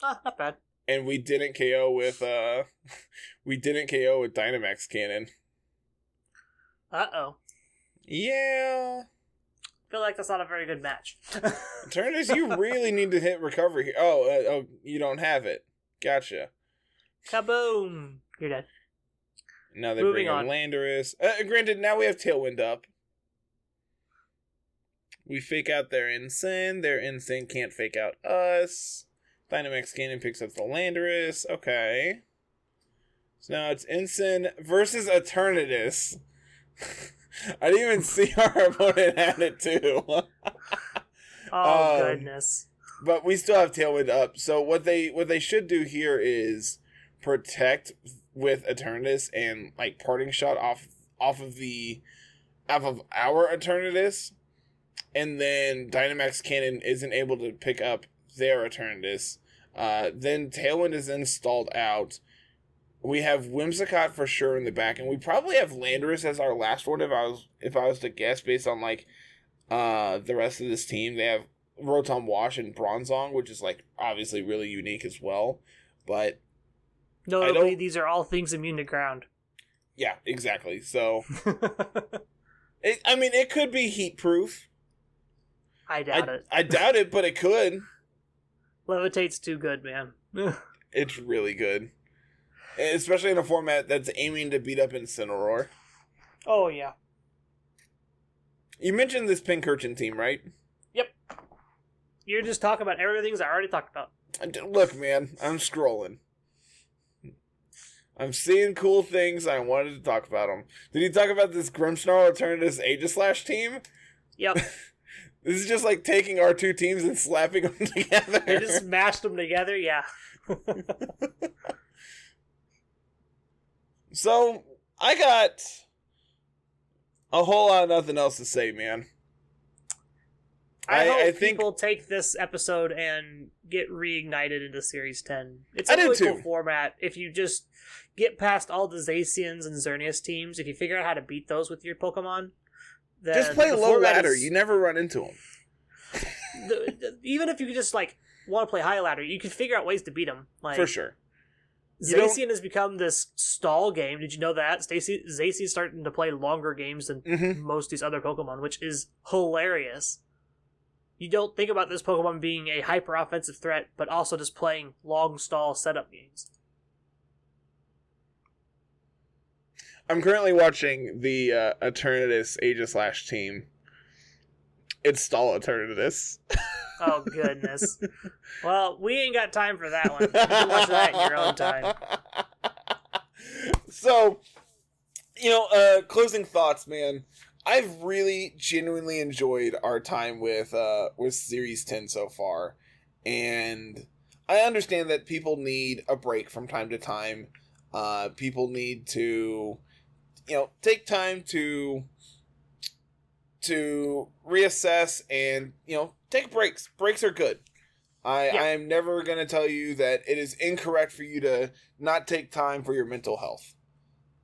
ah, not bad. And we didn't KO with, uh, we didn't KO with Dynamax Cannon. Uh oh. Yeah. Feel like that's not a very good match. Turnus, you really need to hit recovery here. Oh, uh, oh, you don't have it. Gotcha. Kaboom! You're dead. Now they Moving bring on. Landorus. Uh, granted, now we have Tailwind up. We fake out their Insane. Their Insane can't fake out us. Dynamax Cannon picks up the Landorus. Okay. So now it's Ensign versus Eternatus. I didn't even see our opponent had it too. Oh Um, goodness. but we still have tailwind up. So what they what they should do here is protect with Eternatus and like parting shot off off of the off of our Eternatus, and then Dynamax Cannon isn't able to pick up their Eternatus. Uh, then Tailwind is then stalled out. We have Whimsicott for sure in the back, and we probably have Landorus as our last one if I was if I was to guess based on like uh the rest of this team. They have Rotom Wash and Bronzong, which is like obviously really unique as well. But Notably, these are all things immune to ground. yeah, exactly. So it, I mean, it could be heat proof. I doubt I, it. I doubt it, but it could. Levitate's too good, man. It's really good, especially in a format that's aiming to beat up Incineroar. oh yeah. You mentioned this Pincurchin team, right? Yep. You're just talking about everything I already talked about. Look, man, I'm scrolling. I'm seeing cool things. I wanted to talk about them. Did you talk about this Grimmsnarl Eternatus Aegislash team? Yep. This is just like taking our two teams and slapping them together. they just mashed them together. Yeah. So I got a whole lot of nothing else to say, man. I, I- hope I think- people take this episode and get reignited into Series 10. It's a really cool format. If you just get past all the Zacians and Xerneas teams, if you figure out how to beat those with your Pokemon, then Just play low ladder. is- You never run into them. the, the- even if you just like want to play high ladder, you can figure out ways to beat them. Like For sure. Zacian has become this stall game. Did you know that? Stacy Zacian's starting to play longer games than hmm most of these other Pokemon, which is hilarious. You don't think about this Pokemon being a hyper offensive threat, but also just playing long stall setup games. I'm currently watching the uh, Eternatus Aegislash team. Install Eternatus. Oh goodness. well, we ain't got time for that one. You watch that in your own time. So, you know, uh, closing thoughts, man. I've really genuinely enjoyed our time with uh, with Series Ten so far, and I understand that people need a break from time to time. Uh, people need to, you know, take time to to reassess and you know take breaks. Breaks are good. I Yeah. I am never going to tell you that it is incorrect for you to not take time for your mental health.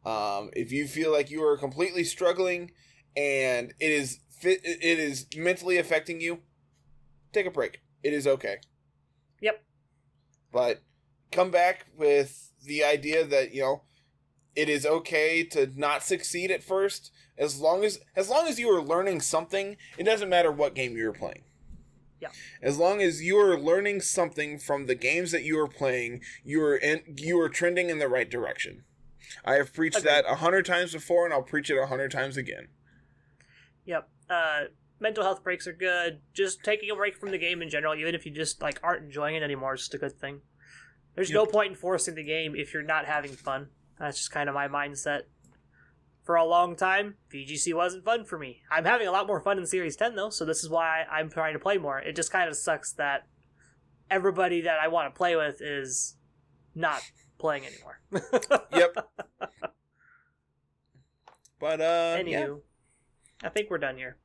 Um, if you feel like you are completely struggling and it is fit, it is mentally affecting you, take a break. It is okay. Yep. But come back with the idea that you know it is okay to not succeed at first as long as as long as you are learning something it doesn't matter what game you're playing Yeah. as long as you are learning something from the games that you are playing you are in you are trending in the right direction i have preached Agreed. that a hundred times before and i'll preach it a hundred times again Yep. Uh, mental health breaks are good. Just taking a break from the game in general, even if you just like aren't enjoying it anymore, is just a good thing. There's no point in forcing the game if you're not having fun. That's just kind of my mindset. For a long time, VGC wasn't fun for me. I'm having a lot more fun in Series 10 though, so this is why I'm trying to play more. It just kind of sucks that everybody that I want to play with is not playing anymore. yep but uh Anywho, yeah. I think we're done here.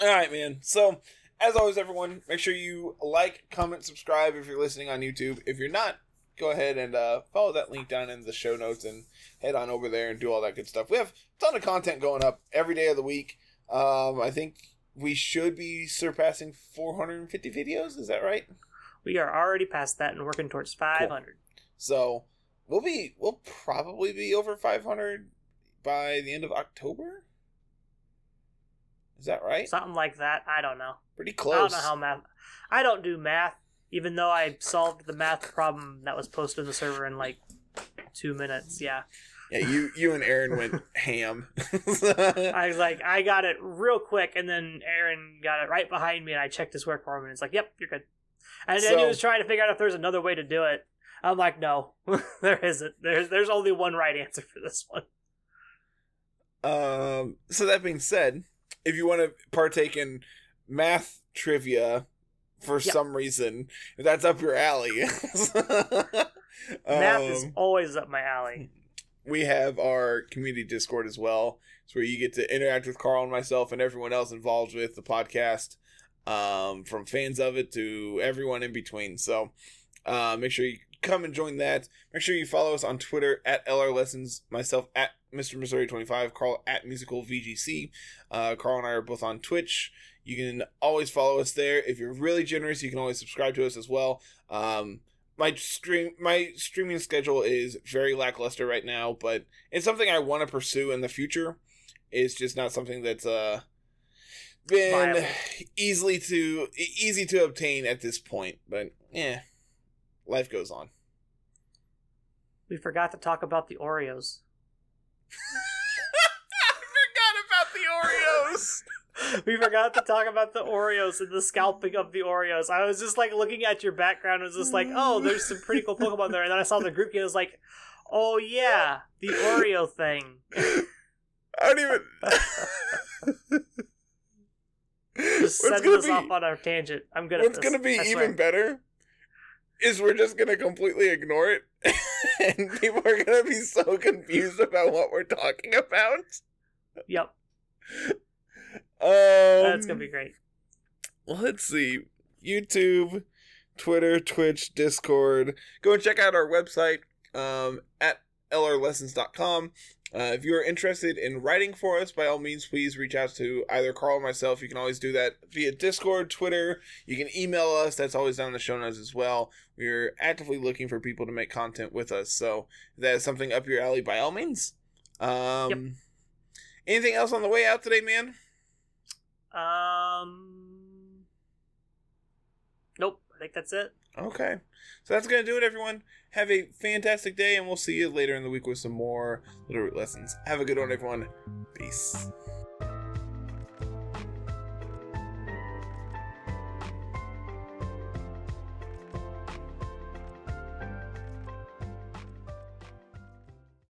All right, man. So, as always, everyone, make sure you like, comment, subscribe if you're listening on YouTube. If you're not, go ahead and uh, follow that link down in the show notes and head on over there and do all that good stuff. We have a ton of content going up every day of the week. Um, I think we should be surpassing 450 videos. Is that right? We are already past that and working towards 500. So, we'll be we'll probably be over 500 by the end of October. Is that right? Something like that. I don't know. Pretty close. I don't know how math. I don't do math, even though I solved the math problem that was posted in the server in like two minutes. Yeah, Yeah, you you and Aaron went ham. I was like, I got it real quick, and then Aaron got it right behind me, and I checked his work for him, and it's like, yep, you're good. And then he was trying to figure out if there's another way to do it. I'm like, no, there isn't. There's there's only one right answer for this one. um. So that being said, if you want to partake in math trivia for Yeah. some reason, that's up your alley, math is um, always up my alley. we have our community Discord as well. It's where you get to interact with Carl and myself and everyone else involved with the podcast, um, from fans of it to everyone in between. So uh, make sure you come and join that. Make sure you follow us on Twitter at LR Lessons, myself at Mr. Missouri 25, Carl at Musical VGC. Uh, Carl and I are both on Twitch. You can always follow us there. If you're really generous, you can always subscribe to us as well. Um, my stream my streaming schedule is very lackluster right now, but it's something I want to pursue in the future. It's just not something that's uh been Viable. easily to easy to obtain at this point. But yeah, life goes on. We forgot to talk about the Oreos. I forgot about the Oreos. we forgot to talk about the Oreos and the scalping of the Oreos. I was just like looking at your background and was just like, oh, there's some pretty cool Pokemon there. And then I saw the group kid. I was like, oh yeah, the Oreo thing. I don't even. Just what's send us be off on our tangent. I'm good what's at gonna be I swear. even better is we're just gonna completely ignore it, and people are gonna be so confused about what we're talking about. Yep, Um, that's gonna be great. let's see. Youtube twitter twitch discord. Go and check out our website um, at lrlessons.com uh, if you're interested in writing for us by all means please reach out to either carl or myself. You can always do that via discord twitter. You can email us. That's always down in the show notes as well. We're actively looking for people to make content with us. So if that is something up your alley by all means. Um, Yep. anything else on the way out today man Um, nope. I think that's it. Okay. So that's going to do it, everyone. Have a fantastic day, and we'll see you later in the week with some more Littleroot Lessons. Have a good one, everyone. Peace.